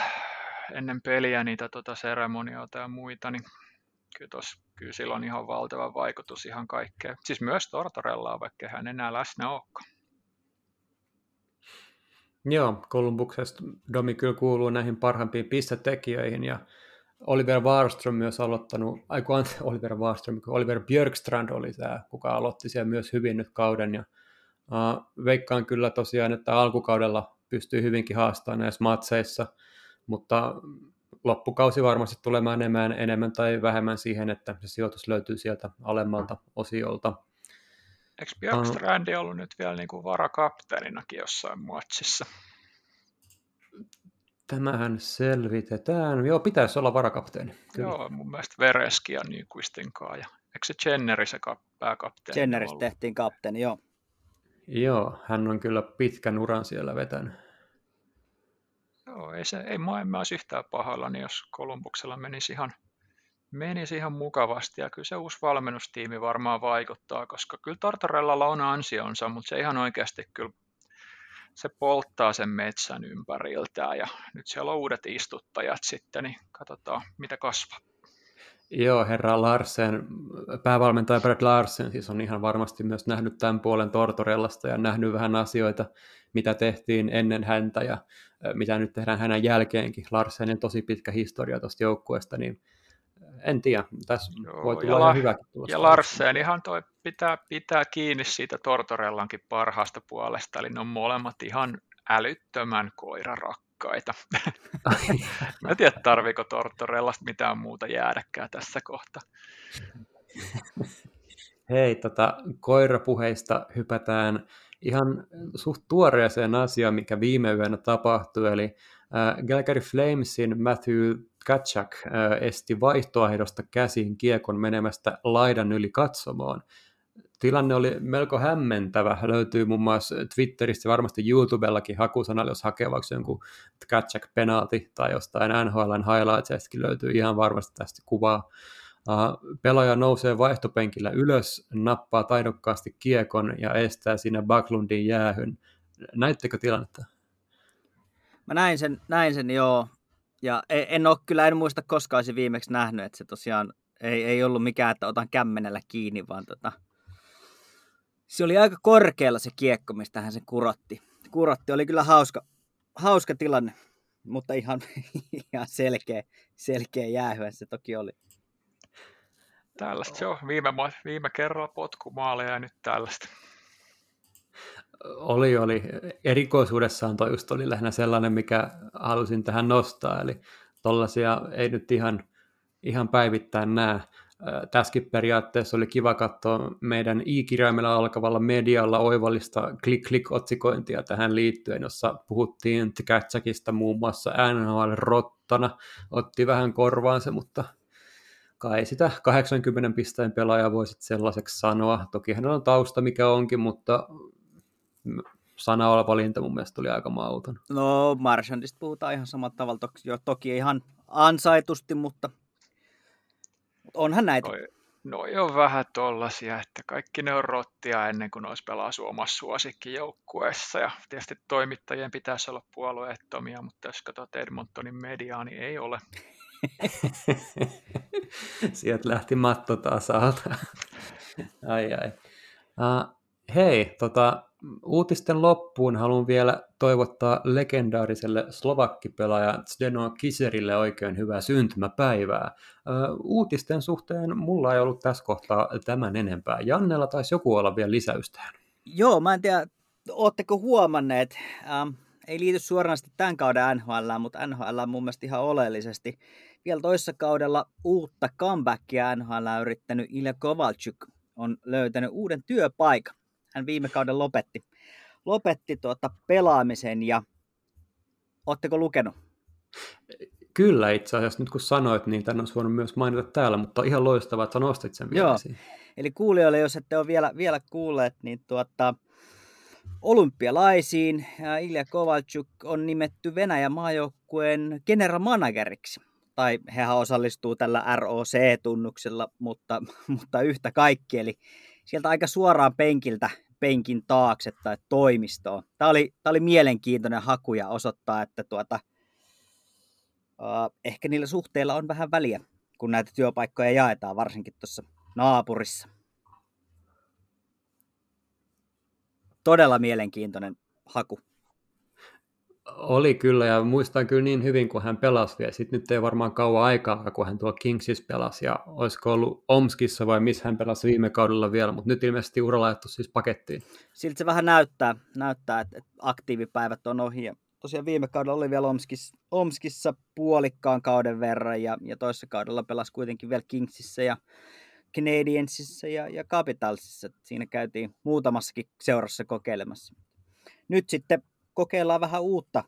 ennen peliä, niitä tota seremonioita ja muita, niin kyllä, tos, kyllä sillä on ihan valtava vaikutus ihan kaikkeen. Siis myös Tortorellaa, vaikka hän enää läsnä olekaan. Joo, Kolumbuksesta Domi kyllä kuuluu näihin parhaimpiin pistetekijöihin ja Oliver Warström myös aloittanut, ai kun Oliver Warström, Oliver Björkstrand oli tämä, kuka aloitti siellä myös hyvin nyt kauden ja uh, veikkaan kyllä tosiaan, että alkukaudella pystyy hyvinkin haastamaan näissä matseissa, mutta loppukausi varmasti tulee menemään enemmän tai vähemmän siihen, että se sijoitus löytyy sieltä alemmalta osiolta. Eikö Björkstrandi ollut nyt vielä niin kuin varakapteeninakin jossain matsissa? Tämähän selvitetään. Joo, pitäisi olla varakapteeni. Kyllä. Joo, mun mielestä Vereski ja Nyquistin kanssa. Ja, eikö se Jenneri se pääkapteeni? Jenneristä tehtiin kapteeni, joo. Joo, hän on kyllä pitkän uran siellä vetänyt. Joo, ei, se, ei mä, en mä olisi yhtään niin jos Kolumbuksella menisi ihan, menisi ihan mukavasti. Ja kyllä se uusi valmennustiimi varmaan vaikuttaa, koska kyllä Tartarellalla on ansionsa, mutta se ihan oikeasti kyllä se polttaa sen metsän ympäriltään ja nyt siellä on uudet istuttajat sitten, niin katsotaan mitä kasvaa. Joo, herra Larsen, päävalmentaja Brad Larsen siis on ihan varmasti myös nähnyt tämän puolen Tortorellasta ja nähnyt vähän asioita, mitä tehtiin ennen häntä ja mitä nyt tehdään hänen jälkeenkin. Larsenin tosi pitkä historia tuosta joukkueesta, niin en tiedä, tässä Joo, voi tulla ja, hyväkin tulosta. Ja Larsen ihan toi pitää, pitää kiinni siitä Tortorellankin parhaasta puolesta, eli ne on molemmat ihan älyttömän koirarakkaita. Mä en tiedä, tarviiko Tortorellasta mitään muuta jäädäkään tässä kohtaa. Hei, tota, koirapuheista hypätään ihan suht tuoreeseen asiaan, mikä viime yönä tapahtui, eli äh, Calgary Flamesin Matthew Katchak äh, esti vaihtoehdosta käsin kiekon menemästä laidan yli katsomaan. Tilanne oli melko hämmentävä. Löytyy muun muassa Twitteristä varmasti YouTubellakin hakusanalla, jos hakee vaikka jonkun Katchak penalti tai jostain NHLn highlightsestakin löytyy ihan varmasti tästä kuvaa. Pelaaja nousee vaihtopenkillä ylös, nappaa taidokkaasti kiekon ja estää siinä Backlundin jäähyn. Näittekö tilannetta? Mä näin sen, näin sen joo. Ja en, en ole kyllä, en muista koskaan olisin viimeksi nähnyt, että se tosiaan ei, ei ollut mikään, että otan kämmenellä kiinni, vaan tota, se oli aika korkealla se kiekko, mistä hän sen kurotti. Kurotti oli kyllä hauska, hauska tilanne, mutta ihan, ihan selkeä, selkeä jäähyä se toki oli. Tällaista se on. Viime, viime kerralla potkumaaleja ja nyt tällaista. Oli, oli. Erikoisuudessaan toi just oli lähinnä sellainen, mikä halusin tähän nostaa. Eli tollaisia ei nyt ihan, ihan päivittäin näe. Tässäkin periaatteessa oli kiva katsoa meidän i-kirjaimella alkavalla medialla oivallista klik-klik-otsikointia tähän liittyen, jossa puhuttiin Tkätsäkistä muun muassa NHL-rottana. Otti vähän korvaansa, mutta kai sitä 80 pisteen pelaajaa voisit sellaiseksi sanoa. Toki hänellä on tausta mikä onkin, mutta sanavalinta mun mielestä oli aika mauton. No Marchandista puhutaan ihan samalla tavalla, toki, jo, toki ihan ansaitusti, mutta onhan näitä. Noi, noi on vähän tollasia, että kaikki ne on rottia ennen kuin olisi pelaa omassa suosikkijoukkueessa ja tietysti toimittajien pitäisi olla puolueettomia, mutta jos katsot Edmontonin mediaa, niin ei ole. Sieltä lähti matto taas alta. ai ai. Uh, hei, tota, uutisten loppuun haluan vielä toivottaa legendaariselle slovakkipelaaja Zdeno Kiserille oikein hyvää syntymäpäivää. Uutisten suhteen mulla ei ollut tässä kohtaa tämän enempää. Jannella taisi joku olla vielä lisäystään. Joo, mä en tiedä, ootteko huomanneet, ähm, ei liity suoranaisesti tämän kauden NHL, mutta NHL on mun mielestä ihan oleellisesti vielä toissa kaudella uutta comebackia NHL yrittänyt Ilja Kovalchuk on löytänyt uuden työpaikan. Hän viime kauden lopetti, lopetti tuota pelaamisen ja Oletteko lukenut? Kyllä itse asiassa, nyt kun sanoit, niin tämän olisi voinut myös mainita täällä, mutta ihan loistavaa, että nostit sen Joo. Eli kuulijoille, jos ette ole vielä, vielä kuulleet, niin tuota, olympialaisiin Ilja Kovalchuk on nimetty Venäjän maajoukkueen general manageriksi tai hehän osallistuu tällä ROC-tunnuksella, mutta, mutta yhtä kaikki, eli sieltä aika suoraan penkiltä penkin taakse tai toimistoon. Tämä oli, tämä oli mielenkiintoinen haku ja osoittaa, että tuota, uh, ehkä niillä suhteilla on vähän väliä, kun näitä työpaikkoja jaetaan, varsinkin tuossa naapurissa. Todella mielenkiintoinen haku. Oli kyllä, ja muistan kyllä niin hyvin, kun hän pelasi vielä. Sitten nyt ei varmaan kauan aikaa, kun hän tuo Kingsissa pelasi, ja olisiko ollut Omskissa vai missä hän pelasi viime kaudella vielä, mutta nyt ilmeisesti ura laittu siis pakettiin. Siltä se vähän näyttää, näyttää että aktiivipäivät on ohi, ja tosiaan viime kaudella oli vielä Omskissa, Omskissa puolikkaan kauden verran ja, ja toisessa kaudella pelasi kuitenkin vielä Kingsissä ja Canadiensissa ja, ja Capitalsissa. Siinä käytiin muutamassakin seurassa kokeilemassa. Nyt sitten kokeillaan vähän uutta,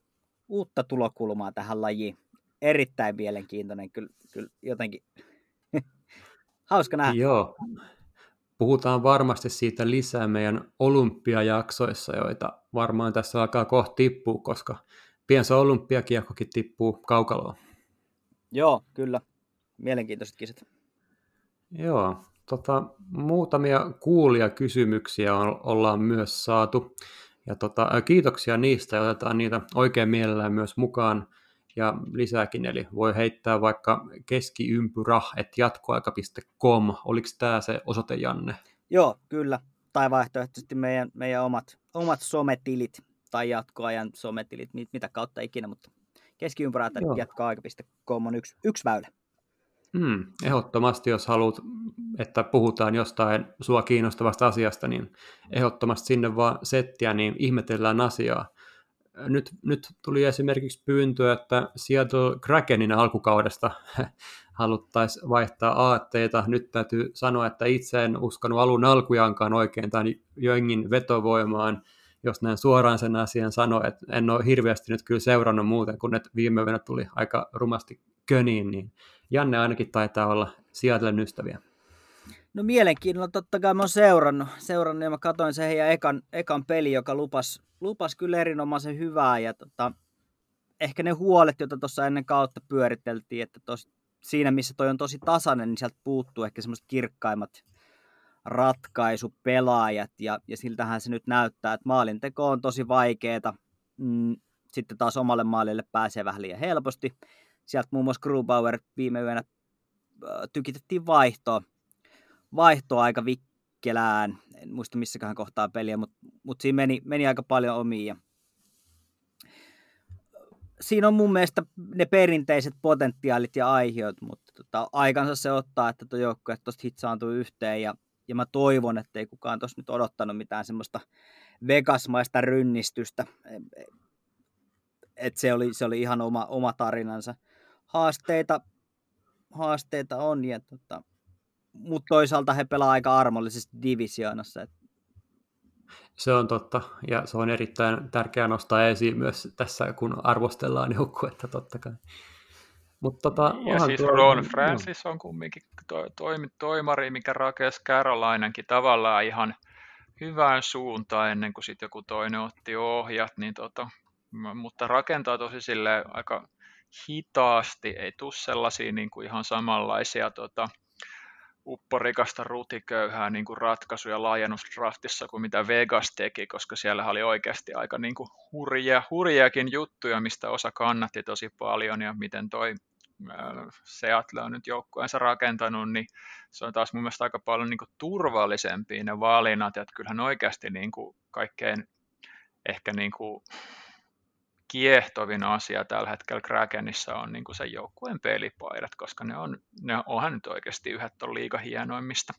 uutta tulokulmaa tähän lajiin. Erittäin mielenkiintoinen, kyllä, kyllä jotenkin hauska nähdä. Joo, puhutaan varmasti siitä lisää meidän olympiajaksoissa, joita varmaan tässä alkaa kohta tippua, koska pian se olympiakiekkokin tippuu kaukaloon. Joo, kyllä. Mielenkiintoiset kisat. Joo, tota, muutamia kuulia kysymyksiä on, ollaan myös saatu. Ja tota, kiitoksia niistä ja otetaan niitä oikein mielellään myös mukaan ja lisääkin, eli voi heittää vaikka keskiympyrä, että jatkoaika.com. Oliko tämä se osoite, Janne? Joo, kyllä. Tai vaihtoehtoisesti meidän, meidän omat, omat sometilit tai jatkoajan sometilit, mitä kautta ikinä, mutta keskiympyrä tai jatkoaika.com on yksi, yksi väylä. Hmm, ehdottomasti, jos haluat, että puhutaan jostain sua kiinnostavasta asiasta, niin ehdottomasti sinne vaan settiä, niin ihmetellään asiaa nyt, nyt tuli esimerkiksi pyyntö, että Seattle Krakenin alkukaudesta haluttaisiin vaihtaa aatteita. Nyt täytyy sanoa, että itse en uskonut alun alkujaankaan oikein tämän jengin vetovoimaan, jos näin suoraan sen asian sano, että en ole hirveästi nyt kyllä seurannut muuten, kun että viime yönä tuli aika rumasti köniin, niin Janne ainakin taitaa olla Seattlen ystäviä. No mielenkiinnolla totta kai mä oon seurannut, seurannut ja mä katsoin sen heidän ekan, ekan peli, joka lupas, lupas kyllä erinomaisen hyvää ja tota, ehkä ne huolet, joita tuossa ennen kautta pyöriteltiin, että tos, siinä missä toi on tosi tasainen, niin sieltä puuttuu ehkä semmoiset kirkkaimmat ratkaisupelaajat ja, ja siltähän se nyt näyttää, että maalinteko on tosi vaikeeta. Mm, sitten taas omalle maalille pääsee vähän liian helposti. Sieltä muun muassa Grubauer viime yönä tykitettiin vaihtoa vaihto aika vikkelään. En muista missäkään kohtaa peliä, mutta, mutta siinä meni, meni aika paljon omiin. Ja siinä on mun mielestä ne perinteiset potentiaalit ja aiheut, mutta tota, aikansa se ottaa, että tuo joukkue tuosta hitsaantuu yhteen ja, ja mä toivon, että ei kukaan tuossa nyt odottanut mitään semmoista Vegasmaista rynnistystä. Et se, oli, se oli ihan oma, oma tarinansa. Haasteita, haasteita on ja tota, mutta toisaalta he pelaa aika armollisesti divisioonassa. Se on totta, ja se on erittäin tärkeää nostaa esiin myös tässä, kun arvostellaan joukkuetta totta kai. Mut tota, ja siis tuo, Ron Francis on kumminkin to, to, toimari, mikä rakensi Carolinankin tavallaan ihan hyvään suuntaan ennen kuin sitten joku toinen otti ohjat, niin tota, mutta rakentaa tosi sille aika hitaasti, ei tule sellaisia niin kuin ihan samanlaisia tota, upporikasta rutiköyhää niin kuin ratkaisuja laajennusdraftissa kuin mitä Vegas teki, koska siellä oli oikeasti aika niin kuin hurjia, hurjiakin juttuja, mistä osa kannatti tosi paljon ja miten toi Seattle on nyt joukkueensa rakentanut, niin se on taas mun mielestä aika paljon niin kuin turvallisempia ne valinnat, että kyllähän oikeasti niin kuin kaikkein ehkä niin kuin kiehtovin asia tällä hetkellä Krakenissa on niin kuin sen joukkueen pelipaidat, koska ne, on, ne onhan nyt oikeasti yhdet on liiga hienoimmista.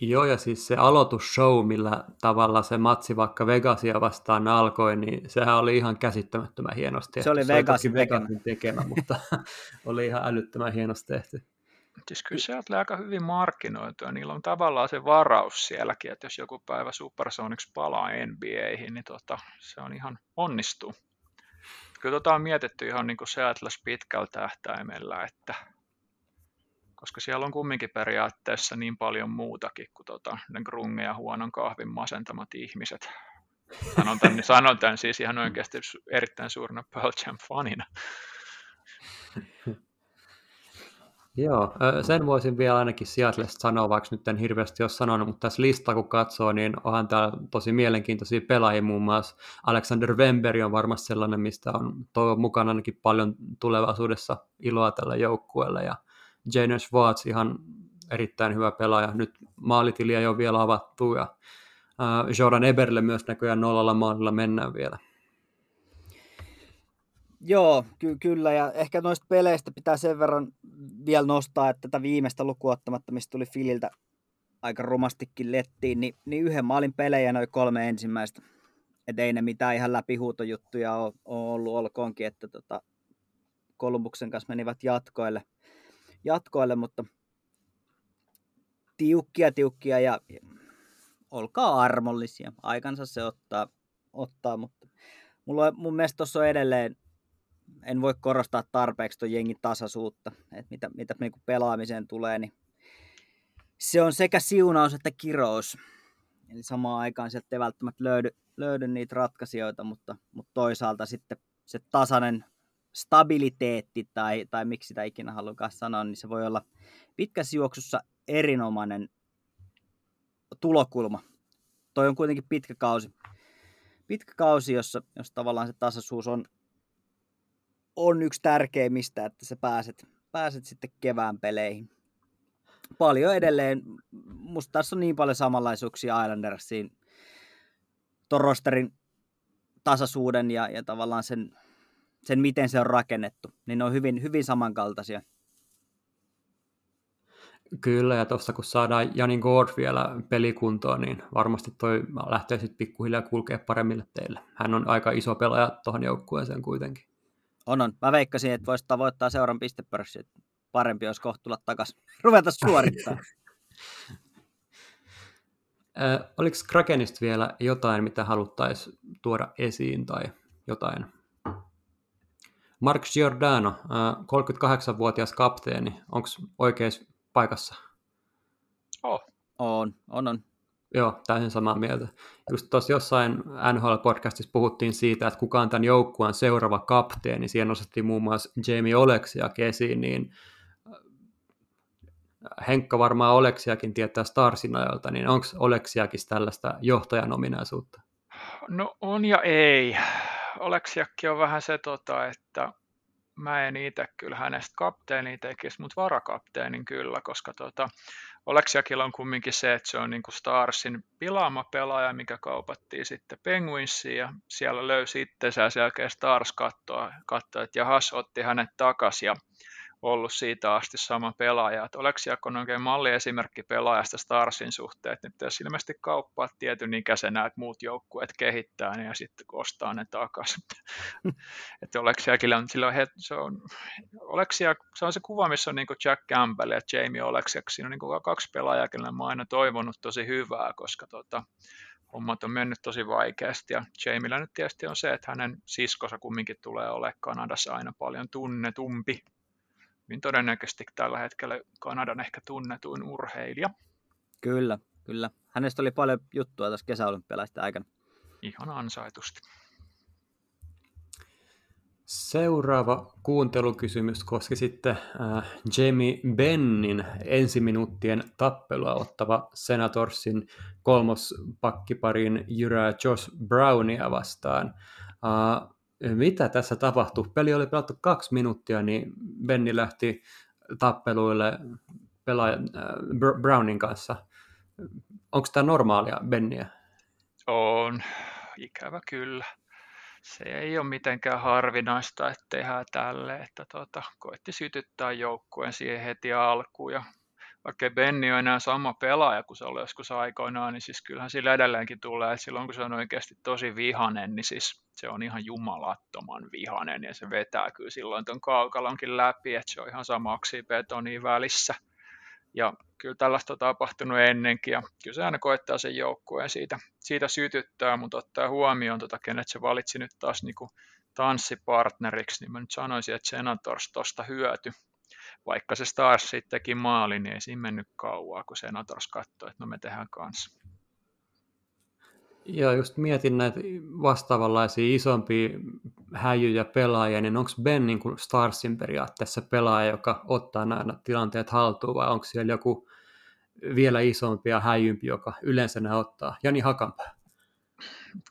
Joo, ja siis se aloitusshow, millä tavalla se matsi vaikka Vegasia vastaan alkoi, niin sehän oli ihan käsittämättömän hienosti. Se oli Vegasin tekemä. tekemä, mutta oli ihan älyttömän hienosti tehty. Siis kyllä se on aika hyvin markkinoitu ja niillä on tavallaan se varaus sielläkin, että jos joku päivä Supersonics palaa NBAihin, niin tota, se on ihan onnistuu. Kyllä tota on mietitty ihan niin kuin Seattle's pitkällä tähtäimellä, että koska siellä on kumminkin periaatteessa niin paljon muutakin kuin tota, ne grunge ja huonon kahvin masentamat ihmiset. Sanon tämän, sanon tämän siis ihan oikeasti erittäin suurena Pearl Jam fanina. Joo, sen voisin vielä ainakin Seattlesta sanoa, vaikka nyt en hirveästi ole sanonut, mutta tässä lista kun katsoo, niin onhan täällä tosi mielenkiintoisia pelaajia, muun muassa Alexander Wemberi on varmasti sellainen, mistä on toivon mukaan ainakin paljon tulevaisuudessa iloa tällä joukkueella, ja Jane Schwartz ihan erittäin hyvä pelaaja, nyt maalitili ei ole vielä avattu, ja Jordan Eberle myös näköjään nollalla maalilla mennään vielä. Joo, ky- kyllä, ja ehkä noista peleistä pitää sen verran vielä nostaa, että tätä viimeistä lukuottamatta, mistä tuli Fililtä aika romastikin lettiin, niin, niin yhden maalin pelejä noin kolme ensimmäistä. et ei ne mitään ihan läpihuutojuttuja ole, ole ollut, olkoonkin, että tota, Kolumbuksen kanssa menivät jatkoille, jatkoille mutta tiukkia, tiukkia ja olkaa armollisia. Aikansa se ottaa, ottaa mutta mulla mun mielestä tuossa on edelleen, en voi korostaa tarpeeksi tuon jengin tasaisuutta, että mitä, mitä niin pelaamiseen tulee, niin se on sekä siunaus että kirous. Eli samaan aikaan sieltä ei välttämättä löydy, löydy niitä ratkaisijoita, mutta, mutta toisaalta sitten se tasainen stabiliteetti tai, tai miksi sitä ikinä halukaan sanoa, niin se voi olla pitkässä juoksussa erinomainen tulokulma. Toi on kuitenkin pitkä kausi, pitkä kausi jossa, jossa tavallaan se tasaisuus on, on yksi tärkeimmistä, että sä pääset, pääset sitten kevään peleihin. Paljon edelleen, musta tässä on niin paljon samanlaisuuksia Islandersiin, ton rosterin tasaisuuden ja, ja tavallaan sen, sen, miten se on rakennettu, niin ne on hyvin, hyvin samankaltaisia. Kyllä, ja tuossa kun saadaan Jani Gord vielä pelikuntoon, niin varmasti toi lähtee sitten pikkuhiljaa kulkea paremmille teille. Hän on aika iso pelaaja tuohon joukkueeseen kuitenkin. On, on. Mä veikkasin, että voisi tavoittaa seuran pistepörssi. Parempi olisi kohta tulla takaisin. Ruveta suorittaa. oliko Krakenista vielä jotain, mitä haluttaisiin tuoda esiin tai jotain? Mark Giordano, 38-vuotias kapteeni, onko oikeassa paikassa? Oh. On, on, on. Joo, täysin samaa mieltä. Just tuossa jossain NHL-podcastissa puhuttiin siitä, että kuka on tämän joukkueen seuraava kapteeni. Siihen osettiin muun muassa Jamie Oleksia kesiin, niin Henkka varmaan Oleksiakin tietää Starsin ajalta, niin onko Oleksiakin tällaista johtajan ominaisuutta? No on ja ei. Oleksiakki on vähän se, tota, että mä en itse kyllä hänestä kapteeni tekisi, mutta varakapteenin kyllä, koska tota, Oleksiakilla on kumminkin se, että se on niin kuin Starsin pilaama pelaaja, mikä kaupattiin sitten Penguinsiin ja siellä löysi itsensä ja sen jälkeen Stars katsoi, että jahas, otti hänet takaisin ja ollut siitä asti sama pelaaja. Että Oleksiak on oikein malliesimerkki pelaajasta Starsin suhteen, että nyt pitäisi ilmeisesti kauppaa tietyn ikäisenä, että muut joukkueet kehittää ne ja sitten ostaa ne takaisin. että Oleksiakilla on, silloin he, se on, se on se kuva, missä on niin Jack Campbell ja Jamie Oleksiak. Siinä on niin kaksi pelaajaa, kenelle mä aina toivonut tosi hyvää, koska tota, hommat on mennyt tosi vaikeasti. Ja Jamilla nyt tietysti on se, että hänen siskosa kumminkin tulee olemaan Kanadassa aina paljon tunnetumpi hyvin todennäköisesti tällä hetkellä Kanadan ehkä tunnetuin urheilija. Kyllä, kyllä. Hänestä oli paljon juttua tässä kesäolympialaisten aikana. Ihan ansaitusti. Seuraava kuuntelukysymys koski sitten äh, Jamie Bennin ensiminuuttien tappelua ottava Senatorsin kolmospakkiparin Jyrä Josh Brownia vastaan. Äh, mitä tässä tapahtui? Peli oli pelattu kaksi minuuttia, niin Benni lähti tappeluille pelaaja, äh, Brownin kanssa. Onko tämä normaalia Benniä? On, ikävä kyllä. Se ei ole mitenkään harvinaista, että tehdään tälle, että tuota, koitti sytyttää joukkueen siihen heti alkuun ja vaikka Benni on enää sama pelaaja kuin se oli joskus aikoinaan, niin siis kyllähän sillä edelleenkin tulee, että silloin kun se on oikeasti tosi vihanen, niin siis se on ihan jumalattoman vihanen ja se vetää kyllä silloin ton kaukalonkin läpi, että se on ihan samaksi betoniin välissä. Ja kyllä tällaista on tapahtunut ennenkin ja kyllä se aina koettaa sen joukkueen siitä, siitä sytyttää, mutta ottaa huomioon, tota, kenet se valitsi nyt taas niin kuin tanssipartneriksi, niin mä nyt sanoisin, että Senators tuosta hyöty vaikka se Stars sitten teki maali, niin ei siinä mennyt kauaa, kun Senators katsoi, että no me tehdään kanssa. Joo, just mietin näitä vastaavanlaisia isompia häijyjä pelaajia, niin onko Ben niin kuin Starsin periaatteessa pelaaja, joka ottaa nämä tilanteet haltuun, vai onko siellä joku vielä isompi ja häijympi, joka yleensä ne ottaa? Jani Hakanpää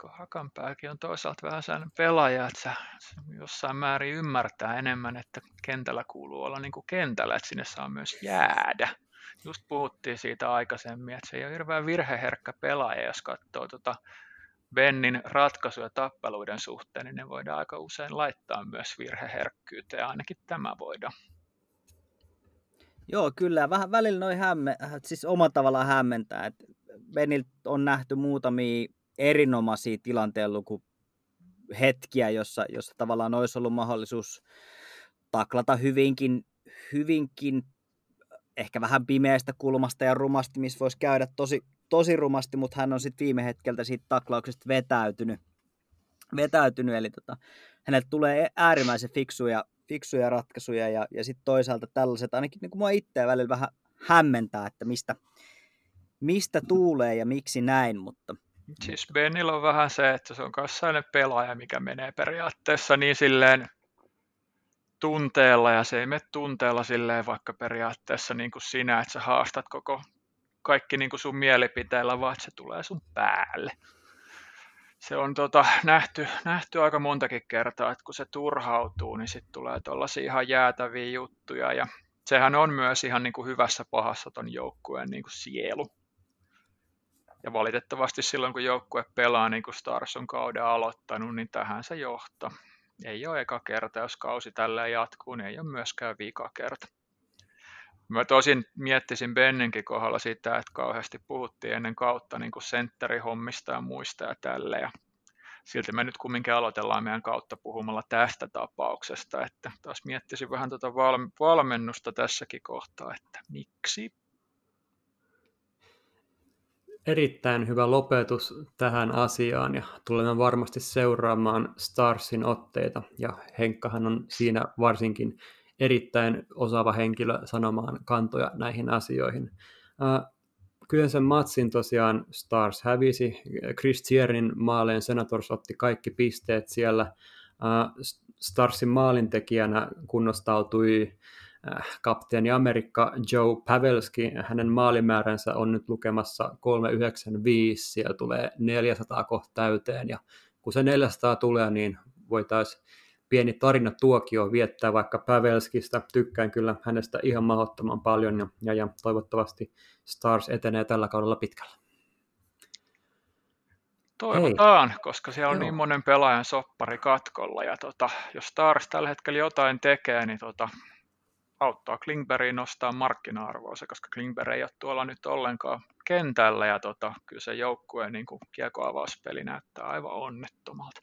kun Hakanpääkin on toisaalta vähän sellainen pelaaja, että se jossain määrin ymmärtää enemmän, että kentällä kuuluu olla niin kuin kentällä, että sinne saa myös jäädä. Just puhuttiin siitä aikaisemmin, että se ei ole hirveän virheherkkä pelaaja, jos katsoo tuota Bennin ratkaisuja tappeluiden suhteen, niin ne voidaan aika usein laittaa myös virheherkkyyteen, ainakin tämä voidaan. Joo, kyllä. Vähän välillä noin hämme, siis oma tavallaan hämmentää. Että Benil on nähty muutamia erinomaisia tilanteen luku hetkiä, jossa, jossa tavallaan olisi ollut mahdollisuus taklata hyvinkin, hyvinkin ehkä vähän pimeästä kulmasta ja rumasti, missä voisi käydä tosi, tosi rumasti, mutta hän on sitten viime hetkeltä siitä taklauksesta vetäytynyt. vetäytynyt eli tota, hänelle tulee äärimmäisen fiksuja, fiksuja ratkaisuja ja, ja sitten toisaalta tällaiset, ainakin niin kuin mua itseä välillä vähän hämmentää, että mistä, mistä tuulee ja miksi näin, mutta Siis Benillä on vähän se, että se on myös pelaaja, mikä menee periaatteessa niin silleen tunteella, ja se ei mene tunteella silleen vaikka periaatteessa niin kuin sinä, että sä haastat koko kaikki niin kuin sun mielipiteellä, vaan että se tulee sun päälle. Se on tota, nähty, nähty aika montakin kertaa, että kun se turhautuu, niin sitten tulee tuollaisia ihan jäätäviä juttuja, ja sehän on myös ihan niin kuin hyvässä pahassa ton joukkueen niin kuin sielu. Ja valitettavasti silloin, kun joukkue pelaa niin kuin Stars on kauden aloittanut, niin tähän se johtaa. Ei ole eka kerta, jos kausi tälleen jatkuu, niin ei ole myöskään vika kerta. Mä tosin miettisin Bennenkin kohdalla sitä, että kauheasti puhuttiin ennen kautta niin kuin sentterihommista ja muista ja tälle. Ja silti me nyt kumminkin aloitellaan meidän kautta puhumalla tästä tapauksesta, että taas miettisin vähän tuota valmennusta tässäkin kohtaa, että miksi erittäin hyvä lopetus tähän asiaan ja tulemme varmasti seuraamaan Starsin otteita ja Henkkahan on siinä varsinkin erittäin osaava henkilö sanomaan kantoja näihin asioihin. Kyllä sen matsin tosiaan Stars hävisi. Chris Tiernin maaleen Senators otti kaikki pisteet siellä. Starsin maalintekijänä kunnostautui kapteeni Amerikka Joe Pavelski, hänen maalimääränsä on nyt lukemassa 395, siellä tulee 400 kohta täyteen, ja kun se 400 tulee, niin voitaisiin pieni tarina tuokio viettää vaikka Pavelskista. Tykkään kyllä hänestä ihan mahdottoman paljon, ja, ja, ja toivottavasti Stars etenee tällä kaudella pitkällä. Toivotaan, Hei. koska siellä on Joo. niin monen pelaajan soppari katkolla, ja tota, jos Stars tällä hetkellä jotain tekee, niin tota, auttaa Klingbergin nostaa markkina-arvoa, koska Klingberg ei ole tuolla nyt ollenkaan kentällä ja tota, kyllä se joukkueen niin kiekoavauspeli näyttää aivan onnettomalta.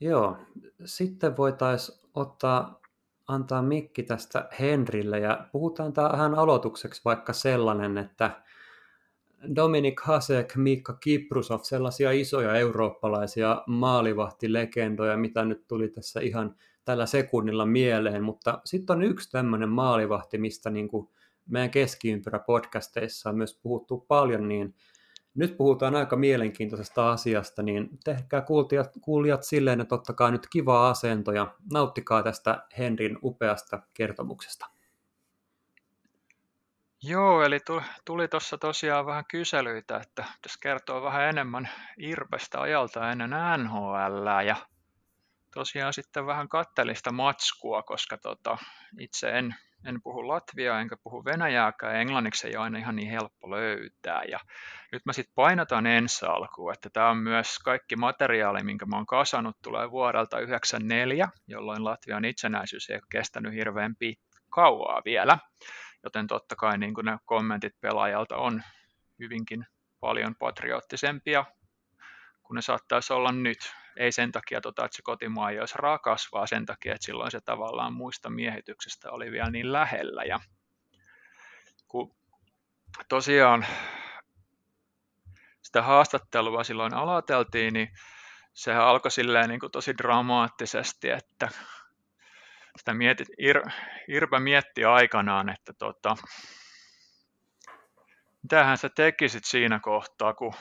Joo, sitten voitaisiin ottaa, antaa mikki tästä Henrille ja puhutaan tähän aloitukseksi vaikka sellainen, että Dominik Hasek, Mikka Kiprusov, sellaisia isoja eurooppalaisia maalivahtilegendoja, mitä nyt tuli tässä ihan tällä sekunnilla mieleen, mutta sitten on yksi tämmöinen maalivahti, mistä niin kuin meidän keskiympyrä-podcasteissa on myös puhuttu paljon, niin nyt puhutaan aika mielenkiintoisesta asiasta, niin tehkää kuulijat, kuulijat silleen, että ottakaa nyt kivaa asento ja nauttikaa tästä Henrin upeasta kertomuksesta. Joo, eli tuli tuossa tosiaan vähän kyselyitä, että tässä kertoo vähän enemmän Irpestä ajalta ennen NHL ja tosiaan sitten vähän kattelista matskua, koska tota, itse en, en puhu latviaa enkä puhu venäjääkään, englanniksi ei aina ihan niin helppo löytää. Ja nyt mä sitten painotan ensi alkuun, että tämä on myös kaikki materiaali, minkä mä oon kasannut, tulee vuodelta 1994, jolloin Latvian itsenäisyys ei ole kestänyt hirveän kauaa vielä. Joten totta kai niin ne kommentit pelaajalta on hyvinkin paljon patriottisempia kuin ne saattaisi olla nyt ei sen takia, tota, että se kotimaa ei olisi rakas, vaan sen takia, että silloin se tavallaan muista miehityksestä oli vielä niin lähellä. Ja kun tosiaan sitä haastattelua silloin aloiteltiin, niin sehän alkoi silleen niin kuin tosi dramaattisesti, että sitä mietit, Ir, Irpä mietti aikanaan, että tota, mitähän sä tekisit siinä kohtaa, kun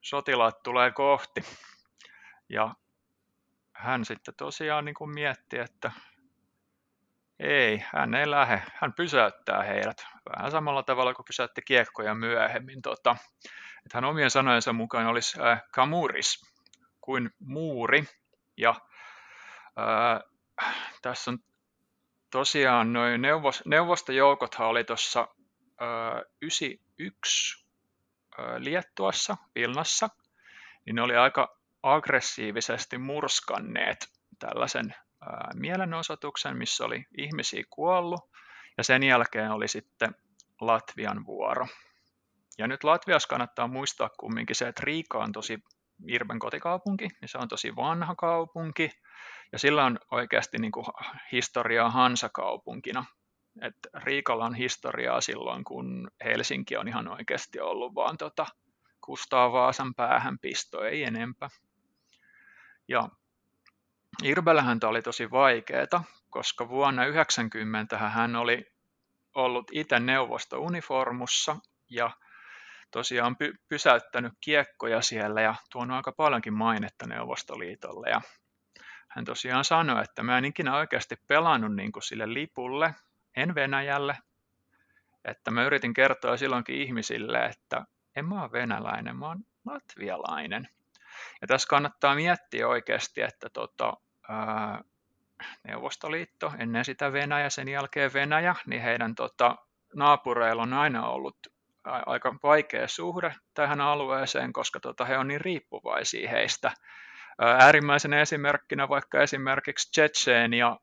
sotilaat tulee kohti. Ja hän sitten tosiaan niin kuin mietti, että ei, hän ei lähde, hän pysäyttää heidät vähän samalla tavalla kuin pysäytti kiekkoja myöhemmin. Tota, että hän omien sanojensa mukaan olisi äh, kamuris kuin muuri. Ja äh, tässä on tosiaan noin neuvos, neuvostojoukothan oli tuossa äh, 91 äh, Liettuassa, Vilnassa, niin ne oli aika aggressiivisesti murskanneet tällaisen mielenosoituksen, missä oli ihmisiä kuollut, ja sen jälkeen oli sitten Latvian vuoro. Ja nyt Latviassa kannattaa muistaa kumminkin se, että Riika on tosi Irben kotikaupunki, niin se on tosi vanha kaupunki, ja sillä on oikeasti niin kuin historiaa Hansa-kaupunkina. Et Riikalla on historiaa silloin, kun Helsinki on ihan oikeasti ollut vaan tota Kustaa Vaasan päähän pisto, ei enempää. Ja Irbellähän tämä oli tosi vaikeaa, koska vuonna 90 hän oli ollut itse neuvostouniformussa ja tosiaan py- pysäyttänyt kiekkoja siellä ja tuonut aika paljonkin mainetta Neuvostoliitolle. Ja hän tosiaan sanoi, että mä en ikinä oikeasti pelannut niin kuin sille lipulle, en Venäjälle, että mä yritin kertoa silloinkin ihmisille, että en mä ole venäläinen, mä oon latvialainen. Ja tässä kannattaa miettiä oikeasti, että tota, ää, Neuvostoliitto, ennen sitä Venäjä, sen jälkeen Venäjä, niin heidän tota, naapureilla on aina ollut aika vaikea suhde tähän alueeseen, koska tota, he on niin riippuvaisia heistä. Äärimmäisenä esimerkkinä vaikka esimerkiksi Tsetseenia,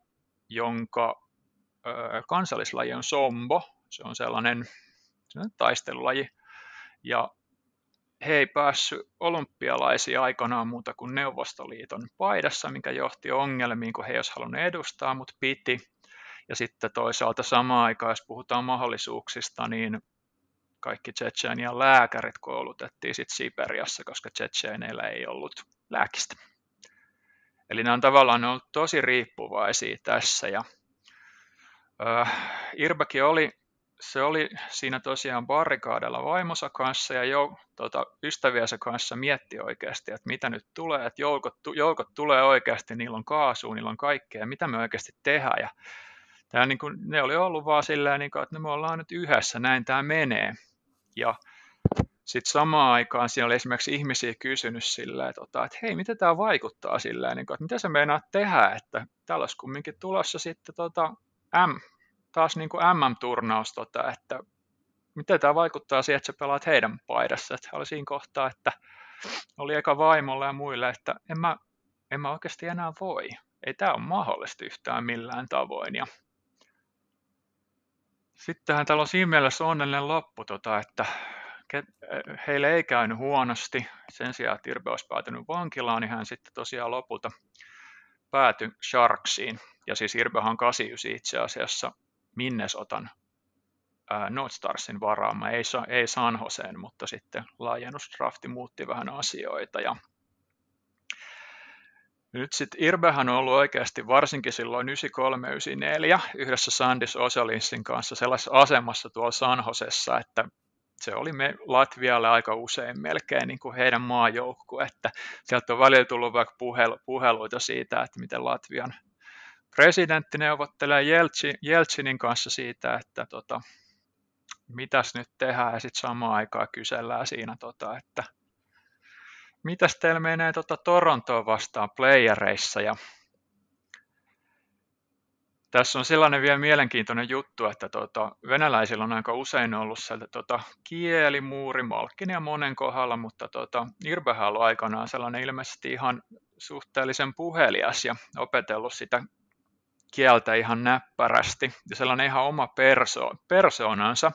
jonka kansallislaji on sombo, se on sellainen, sellainen taistelulaji, ja he ei päässyt olympialaisiin aikanaan muuta kuin Neuvostoliiton paidassa, mikä johti ongelmiin, kun he ei olisi halunnut edustaa, mutta piti. Ja sitten toisaalta samaan aikaan, jos puhutaan mahdollisuuksista, niin kaikki Tsetsenian lääkärit koulutettiin sitten Siperiassa, koska Tsetseeneillä ei ollut lääkistä. Eli nämä on tavallaan ollut tosi riippuvaisia tässä. Ja, äh, Irbaki oli se oli siinä tosiaan barrikaadella vaimonsa kanssa ja jo, tota, ystäviensä kanssa mietti oikeasti, että mitä nyt tulee, että joukot, joukot tulee oikeasti, niillä on kaasua, niillä on kaikkea, mitä me oikeasti tehdään. Ja tämä, niin kuin, ne oli ollut vaan silleen, niin kuin, että me ollaan nyt yhdessä, näin tämä menee. Ja sitten samaan aikaan siinä oli esimerkiksi ihmisiä kysynyt silleen, että, tota, että hei, miten tämä vaikuttaa silleen, niin kuin, että mitä sä meinaat tehdä, että täällä olisi kumminkin tulossa sitten tota, M, taas niin kuin MM-turnaus, tota, että miten tämä vaikuttaa siihen, että sä pelaat heidän paidassa. Että oli siinä kohtaa, että oli eka vaimolle ja muille, että en mä, en mä oikeasti enää voi. Ei tämä ole mahdollista yhtään millään tavoin. Ja sittenhän täällä on siinä mielessä onnellinen loppu, tota, että heille ei käynyt huonosti. Sen sijaan, että Irbe olisi päätynyt vankilaan, niin hän sitten tosiaan lopulta päätyi Sharksiin. Ja siis Irbehan on 89 itse asiassa Minnesotan North Starsin varaama, ei, ei San Joseen, mutta sitten laajennusdrafti muutti vähän asioita. Ja nyt sitten Irbehän on ollut oikeasti varsinkin silloin 93-94 yhdessä Sandis Osalinsin kanssa sellaisessa asemassa tuolla San Josessa, että se oli me Latvialle aika usein melkein niin kuin heidän maajoukkue, että sieltä on välillä tullut vaikka puhelu, puheluita siitä, että miten Latvian presidentti neuvottelee Jeltsin, Jeltsinin kanssa siitä, että tota, mitäs nyt tehdään, ja sitten samaan aikaan kysellään siinä, tota, että mitäs teillä menee tota Torontoon vastaan playereissa, ja tässä on sellainen vielä mielenkiintoinen juttu, että tota, venäläisillä on aika usein ollut sieltä kielimuuri Malkin ja monen kohdalla, mutta tota, Irbehän on aikanaan sellainen ilmeisesti ihan suhteellisen puhelias ja opetellut sitä kieltä ihan näppärästi ja sellainen ihan oma perso, persoonansa.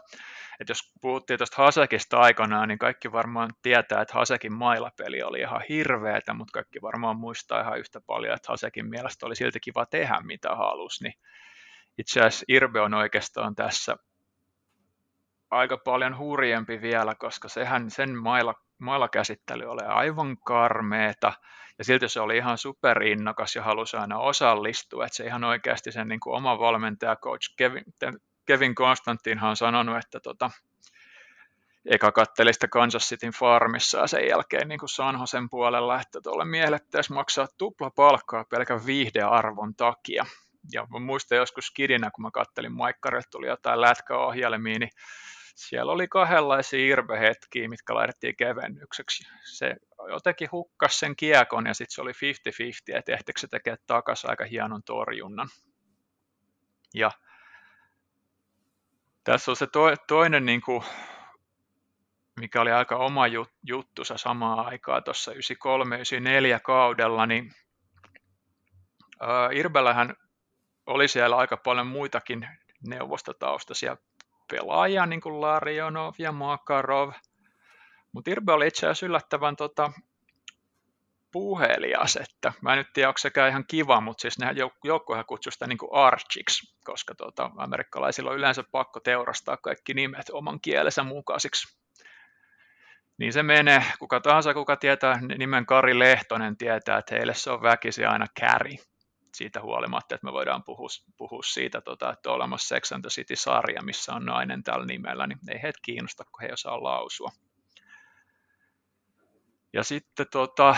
Että jos puhuttiin tuosta Hasekista aikanaan, niin kaikki varmaan tietää, että Hasekin mailapeli oli ihan hirveätä, mutta kaikki varmaan muistaa ihan yhtä paljon, että Hasekin mielestä oli silti kiva tehdä mitä halusi. Niin itse asiassa Irbe on oikeastaan tässä aika paljon hurjempi vielä, koska sehän, sen mailla, mailakäsittely oli aivan karmeeta ja silti se oli ihan superinnokas ja halusi aina osallistua, että se ihan oikeasti sen niin kuin oma valmentaja, coach Kevin, Kevin Konstantinhan on sanonut, että tota, eka katteli sitä Kansas Cityn farmissa ja sen jälkeen niin kuin Sanhosen puolella, että tuolle miehelle pitäisi maksaa tupla palkkaa pelkän viihdearvon takia. Ja mä muistan joskus kidinä, kun mä kattelin Maikkarille, tuli jotain lätkäohjelmia, niin siellä oli kahdenlaisia irvehetkiä, mitkä laitettiin kevennykseksi. Se jotenkin hukkas sen kiekon ja sitten se oli 50-50, että ehtikö se tekee takaisin aika hienon torjunnan. Ja tässä on se to, toinen, niin kuin, mikä oli aika oma jut, juttusa samaan aikaan tuossa 93-94 kaudella, niin Irbellähän oli siellä aika paljon muitakin neuvostotaustaisia pelaajia, niin kuin Larionov ja Makarov – Mutta Irbe oli itse asiassa yllättävän tota, puhelias, että mä en nyt tiedä, onko sekään ihan kiva, mutta siis nehän joukkuehan kutsuu sitä niin archiksi, koska tota, amerikkalaisilla on yleensä pakko teurastaa kaikki nimet oman kielensä mukaisiksi. Niin se menee. Kuka tahansa, kuka tietää nimen Kari Lehtonen, tietää, että heille se on väkisi aina käri. Siitä huolimatta, että me voidaan puhua, puhua siitä, tota, että on olemassa Sex and the City-sarja, missä on nainen tällä nimellä, niin ei heitä kiinnosta, kun he ei osaa lausua. Ja sitten tota,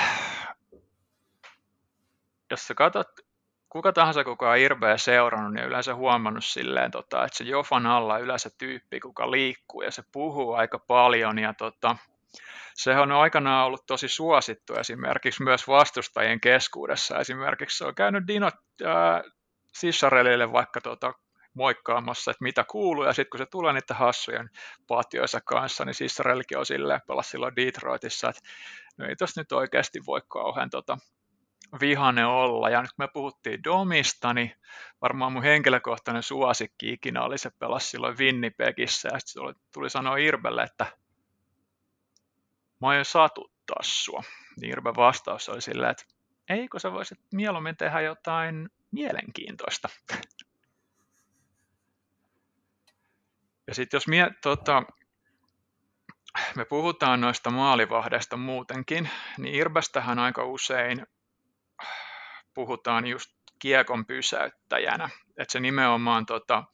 jos sä katsot, kuka tahansa, kuka on Irbeä seurannut, niin yleensä huomannut silleen, tota, että se Jofan alla on yleensä tyyppi, kuka liikkuu ja se puhuu aika paljon ja tota, se on aikanaan ollut tosi suosittu esimerkiksi myös vastustajien keskuudessa. Esimerkiksi se on käynyt Dino äh, Sissarelille vaikka tota, moikkaamassa, että mitä kuuluu, ja sitten kun se tulee niiden hassujen patioissa kanssa, niin Sissarellikin on silleen, pelasi silloin Detroitissa, että no ei tossa nyt oikeasti voi kauhean tota, vihane olla. Ja nyt kun me puhuttiin Domista, niin varmaan mun henkilökohtainen suosikki ikinä oli se pelasi silloin Winnipegissä, ja sitten tuli sanoa Irbelle, että mä aion satuttaa sua. Niin Irben vastaus oli silleen, että eikö sä voisit mieluummin tehdä jotain mielenkiintoista. Ja sitten jos mie, tota, me puhutaan noista maalivahdeista muutenkin, niin Irbestähän aika usein puhutaan just kiekon pysäyttäjänä. Että se nimenomaan tota,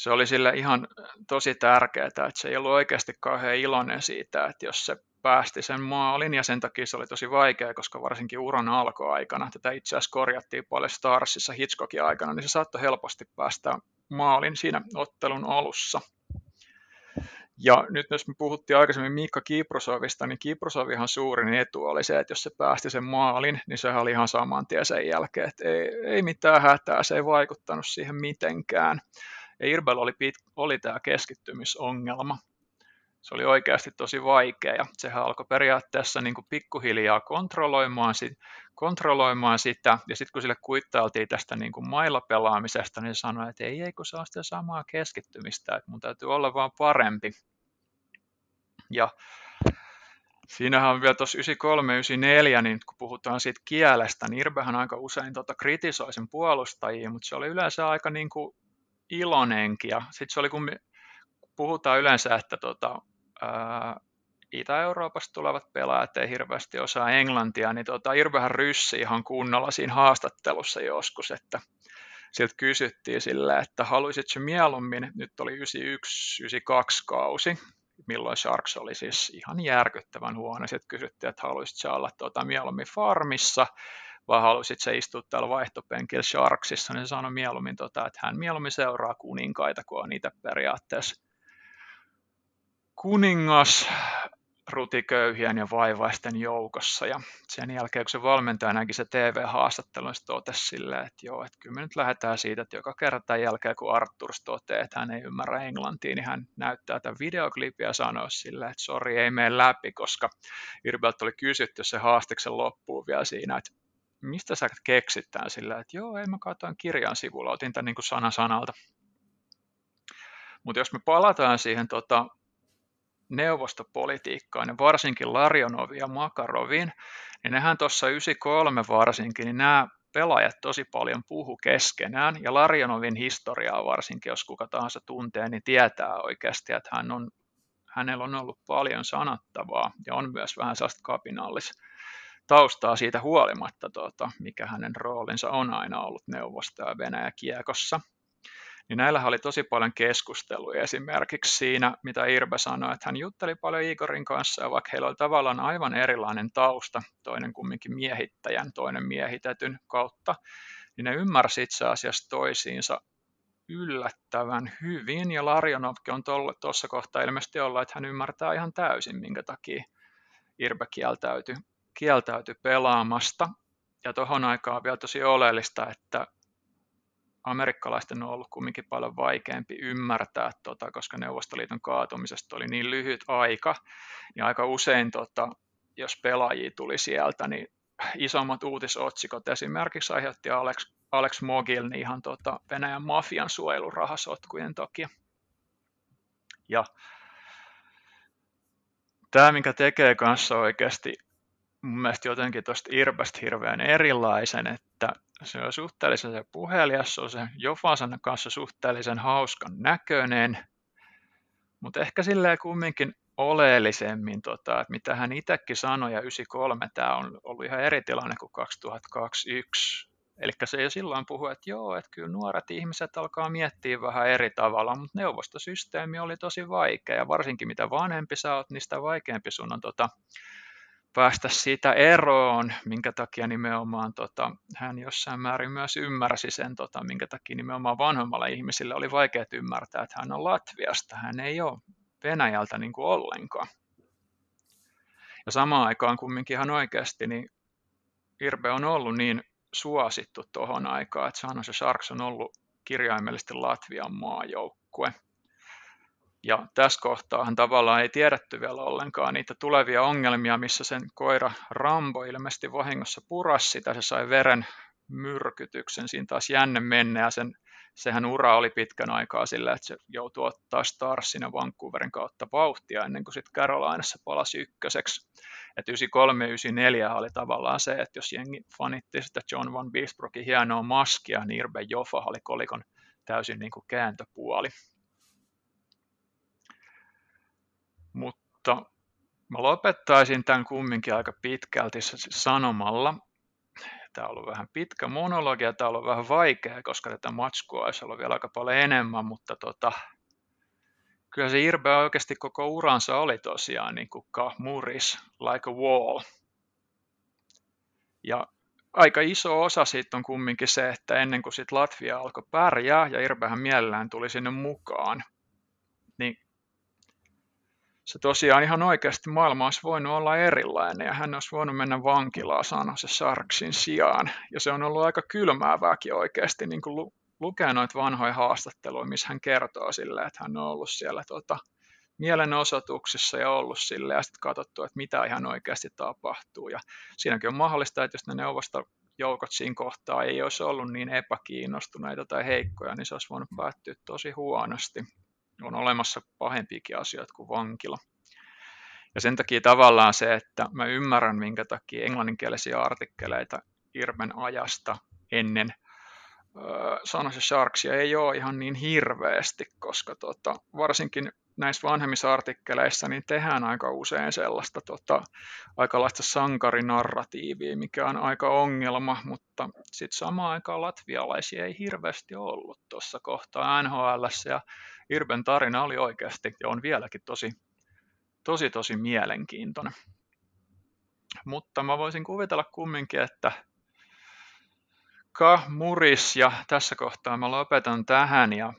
se oli sille ihan tosi tärkeää, että se ei ollut oikeasti kauhean iloinen siitä, että jos se päästi sen maalin, ja sen takia se oli tosi vaikea, koska varsinkin uran alkoaikana, tätä itse asiassa korjattiin paljon Starsissa Hitchcockin aikana, niin se saattoi helposti päästä maalin siinä ottelun alussa. Ja nyt jos me puhuttiin aikaisemmin Miikka Kiprosovista, niin Kiprosovihan suurin etu oli se, että jos se päästi sen maalin, niin sehän oli ihan saman tien sen jälkeen, että ei, ei mitään hätää, se ei vaikuttanut siihen mitenkään. Ja Irbel oli, pit, oli tämä keskittymisongelma. Se oli oikeasti tosi vaikea ja sehän alkoi periaatteessa niin kuin pikkuhiljaa kontrolloimaan, kontrolloimaan sitä. Ja sitten kun sille kuittailtiin tästä niin kuin mailla pelaamisesta, niin sanoi, että ei, ei kun se on sitä samaa keskittymistä, että mun täytyy olla vaan parempi. Ja Siinähän on vielä tuossa 93-94, niin kun puhutaan siitä kielestä, niin Irbehän aika usein tota kritisoi sen puolustajia, mutta se oli yleensä aika niin kuin iloinenkin. Ja sitten se oli, kun puhutaan yleensä, että tota, ää, Itä-Euroopasta tulevat pelaajat ei hirveästi osaa englantia, niin tota, Irvehän ryssi ihan kunnolla siinä haastattelussa joskus, että sieltä kysyttiin sille, että haluaisitko mieluummin, nyt oli 91-92 kausi, milloin Sharks oli siis ihan järkyttävän huono. Sitten kysyttiin, että haluaisitko olla tuota, mieluummin farmissa vai halusit se istua täällä vaihtopenkillä Sharksissa, niin se sanoi mieluummin, tota, että hän mieluummin seuraa kuninkaita, kun on niitä periaatteessa kuningas rutiköyhien ja vaivaisten joukossa. Ja sen jälkeen, kun se valmentaja näki se TV-haastattelu, niin se totesi silleen, että joo, että kyllä me nyt lähdetään siitä, että joka kerta jälkeen, kun Arthur toteaa, että hän ei ymmärrä englantia, niin hän näyttää tämän videoklipin ja sanoo silleen, että sori, ei mene läpi, koska Irbelt oli kysytty se haastiksen loppuun vielä siinä, että mistä sä keksit tämän sillä, että joo, ei mä katsoin kirjan sivulla, otin tämän niin kuin sana sanalta. Mutta jos me palataan siihen tota, neuvostopolitiikkaan, ja varsinkin Larionoviin ja Makaroviin, niin nehän tuossa 93 varsinkin, niin nämä pelaajat tosi paljon puhu keskenään, ja Larionovin historiaa varsinkin, jos kuka tahansa tuntee, niin tietää oikeasti, että hän on, hänellä on ollut paljon sanottavaa, ja on myös vähän sellaista kapinallis taustaa siitä huolimatta, tuota, mikä hänen roolinsa on aina ollut neuvosto- ja Venäjä kiekossa. Niin näillähän oli tosi paljon keskusteluja esimerkiksi siinä, mitä Irbe sanoi, että hän jutteli paljon Igorin kanssa, ja vaikka heillä oli tavallaan aivan erilainen tausta, toinen kumminkin miehittäjän, toinen miehitetyn kautta, niin ne ymmärsi itse asiassa toisiinsa yllättävän hyvin, ja Larionovkin on tuossa kohtaa ilmeisesti olla, että hän ymmärtää ihan täysin, minkä takia Irbe kieltäytyi kieltäytyi pelaamasta. Ja tuohon aikaan vielä tosi oleellista, että amerikkalaisten on ollut kumminkin paljon vaikeampi ymmärtää, tota, koska Neuvostoliiton kaatumisesta oli niin lyhyt aika, niin aika usein, tota, jos pelaajia tuli sieltä, niin isommat uutisotsikot esimerkiksi aiheutti Alex, Alex Mogil niin ihan tota, Venäjän mafian suojelurahasotkujen takia. Ja tämä, minkä tekee kanssa oikeasti mun mielestä jotenkin tuosta Irbestä hirveän erilaisen, että se on suhteellisen se puhelias, se on se Jofasan kanssa suhteellisen hauskan näköinen, mutta ehkä silleen kumminkin oleellisemmin, tota, että mitä hän itsekin sanoi, ja 93 tämä on ollut ihan eri tilanne kuin 2021. Eli se jo silloin puhui, että joo, että kyllä nuoret ihmiset alkaa miettiä vähän eri tavalla, mutta neuvostosysteemi oli tosi vaikea, ja varsinkin mitä vanhempi sä oot, niin sitä vaikeampi sun on tota, päästä siitä eroon, minkä takia nimenomaan tota, hän jossain määrin myös ymmärsi sen, tota, minkä takia nimenomaan vanhemmalla ihmisillä oli vaikea ymmärtää, että hän on Latviasta, hän ei ole Venäjältä niin kuin ollenkaan. Ja samaan aikaan kumminkin ihan oikeasti, niin Irbe on ollut niin suosittu tuohon aikaan, että San Jose Sharks on ollut kirjaimellisesti Latvian maajoukkue. Ja tässä kohtaahan tavallaan ei tiedetty vielä ollenkaan niitä tulevia ongelmia, missä sen koira Rambo ilmeisesti vahingossa purasi sitä, se sai veren myrkytyksen, siinä taas jänne menne ja sen, sehän ura oli pitkän aikaa sillä, että se joutui ottaa Starsin Vancouverin kautta vauhtia ennen kuin sitten Carolinassa palasi ykköseksi. Et 93 94 oli tavallaan se, että jos jengi fanitti sitä John Van Beesbrookin hienoa maskia, niin Irbe Joffa oli kolikon täysin niin kuin kääntöpuoli. Mutta mä lopettaisin tämän kumminkin aika pitkälti sanomalla, tämä on ollut vähän pitkä monologi ja tämä on ollut vähän vaikea, koska tätä matskua olisi ollut vielä aika paljon enemmän, mutta tota, kyllä se Irbe oikeasti koko uransa oli tosiaan niin kuin muris, like a wall. Ja aika iso osa siitä on kumminkin se, että ennen kuin sit Latvia alkoi pärjää ja Irbehän mielellään tuli sinne mukaan, se tosiaan ihan oikeasti maailma olisi voinut olla erilainen ja hän olisi voinut mennä vankilaan sanoa se Sarksin sijaan. Ja se on ollut aika kylmäävääkin oikeasti niin kuin lukea noita vanhoja haastatteluja, missä hän kertoo sille, että hän on ollut siellä tota, mielenosoituksissa ja ollut sille ja sitten katsottu, että mitä ihan oikeasti tapahtuu. Ja siinäkin on mahdollista, että jos ne neuvostojoukot siinä kohtaa ei olisi ollut niin epäkiinnostuneita tai heikkoja, niin se olisi voinut päättyä tosi huonosti on olemassa pahempiakin asioita kuin vankila. Ja sen takia tavallaan se, että mä ymmärrän, minkä takia englanninkielisiä artikkeleita Irmen ajasta ennen Sanos ja Sharksia ei ole ihan niin hirveästi, koska tota, varsinkin näissä vanhemmissa artikkeleissa niin tehdään aika usein sellaista tota, aikalaista sankarinarratiivia, mikä on aika ongelma, mutta sitten samaan aikaan latvialaisia ei hirveästi ollut tuossa kohtaa NHL, ja Irben tarina oli oikeasti ja on vieläkin tosi, tosi, tosi mielenkiintoinen. Mutta mä voisin kuvitella kumminkin, että Ka Muris ja tässä kohtaa mä lopetan tähän ja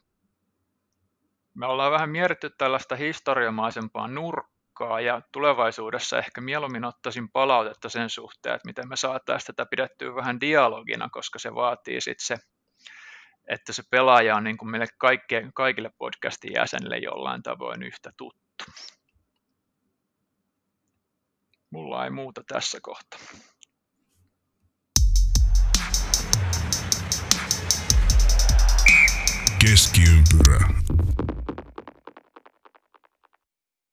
me ollaan vähän mietitty tällaista historiamaisempaa nurkkaa ja tulevaisuudessa ehkä mieluummin ottaisin palautetta sen suhteen, että miten me saataisiin tätä pidettyä vähän dialogina, koska se vaatii sitten se että se pelaaja on niin kuin meille kaikke, kaikille podcastin jäsenille jollain tavoin yhtä tuttu. Mulla ei muuta tässä kohtaa. Keskiympyrä.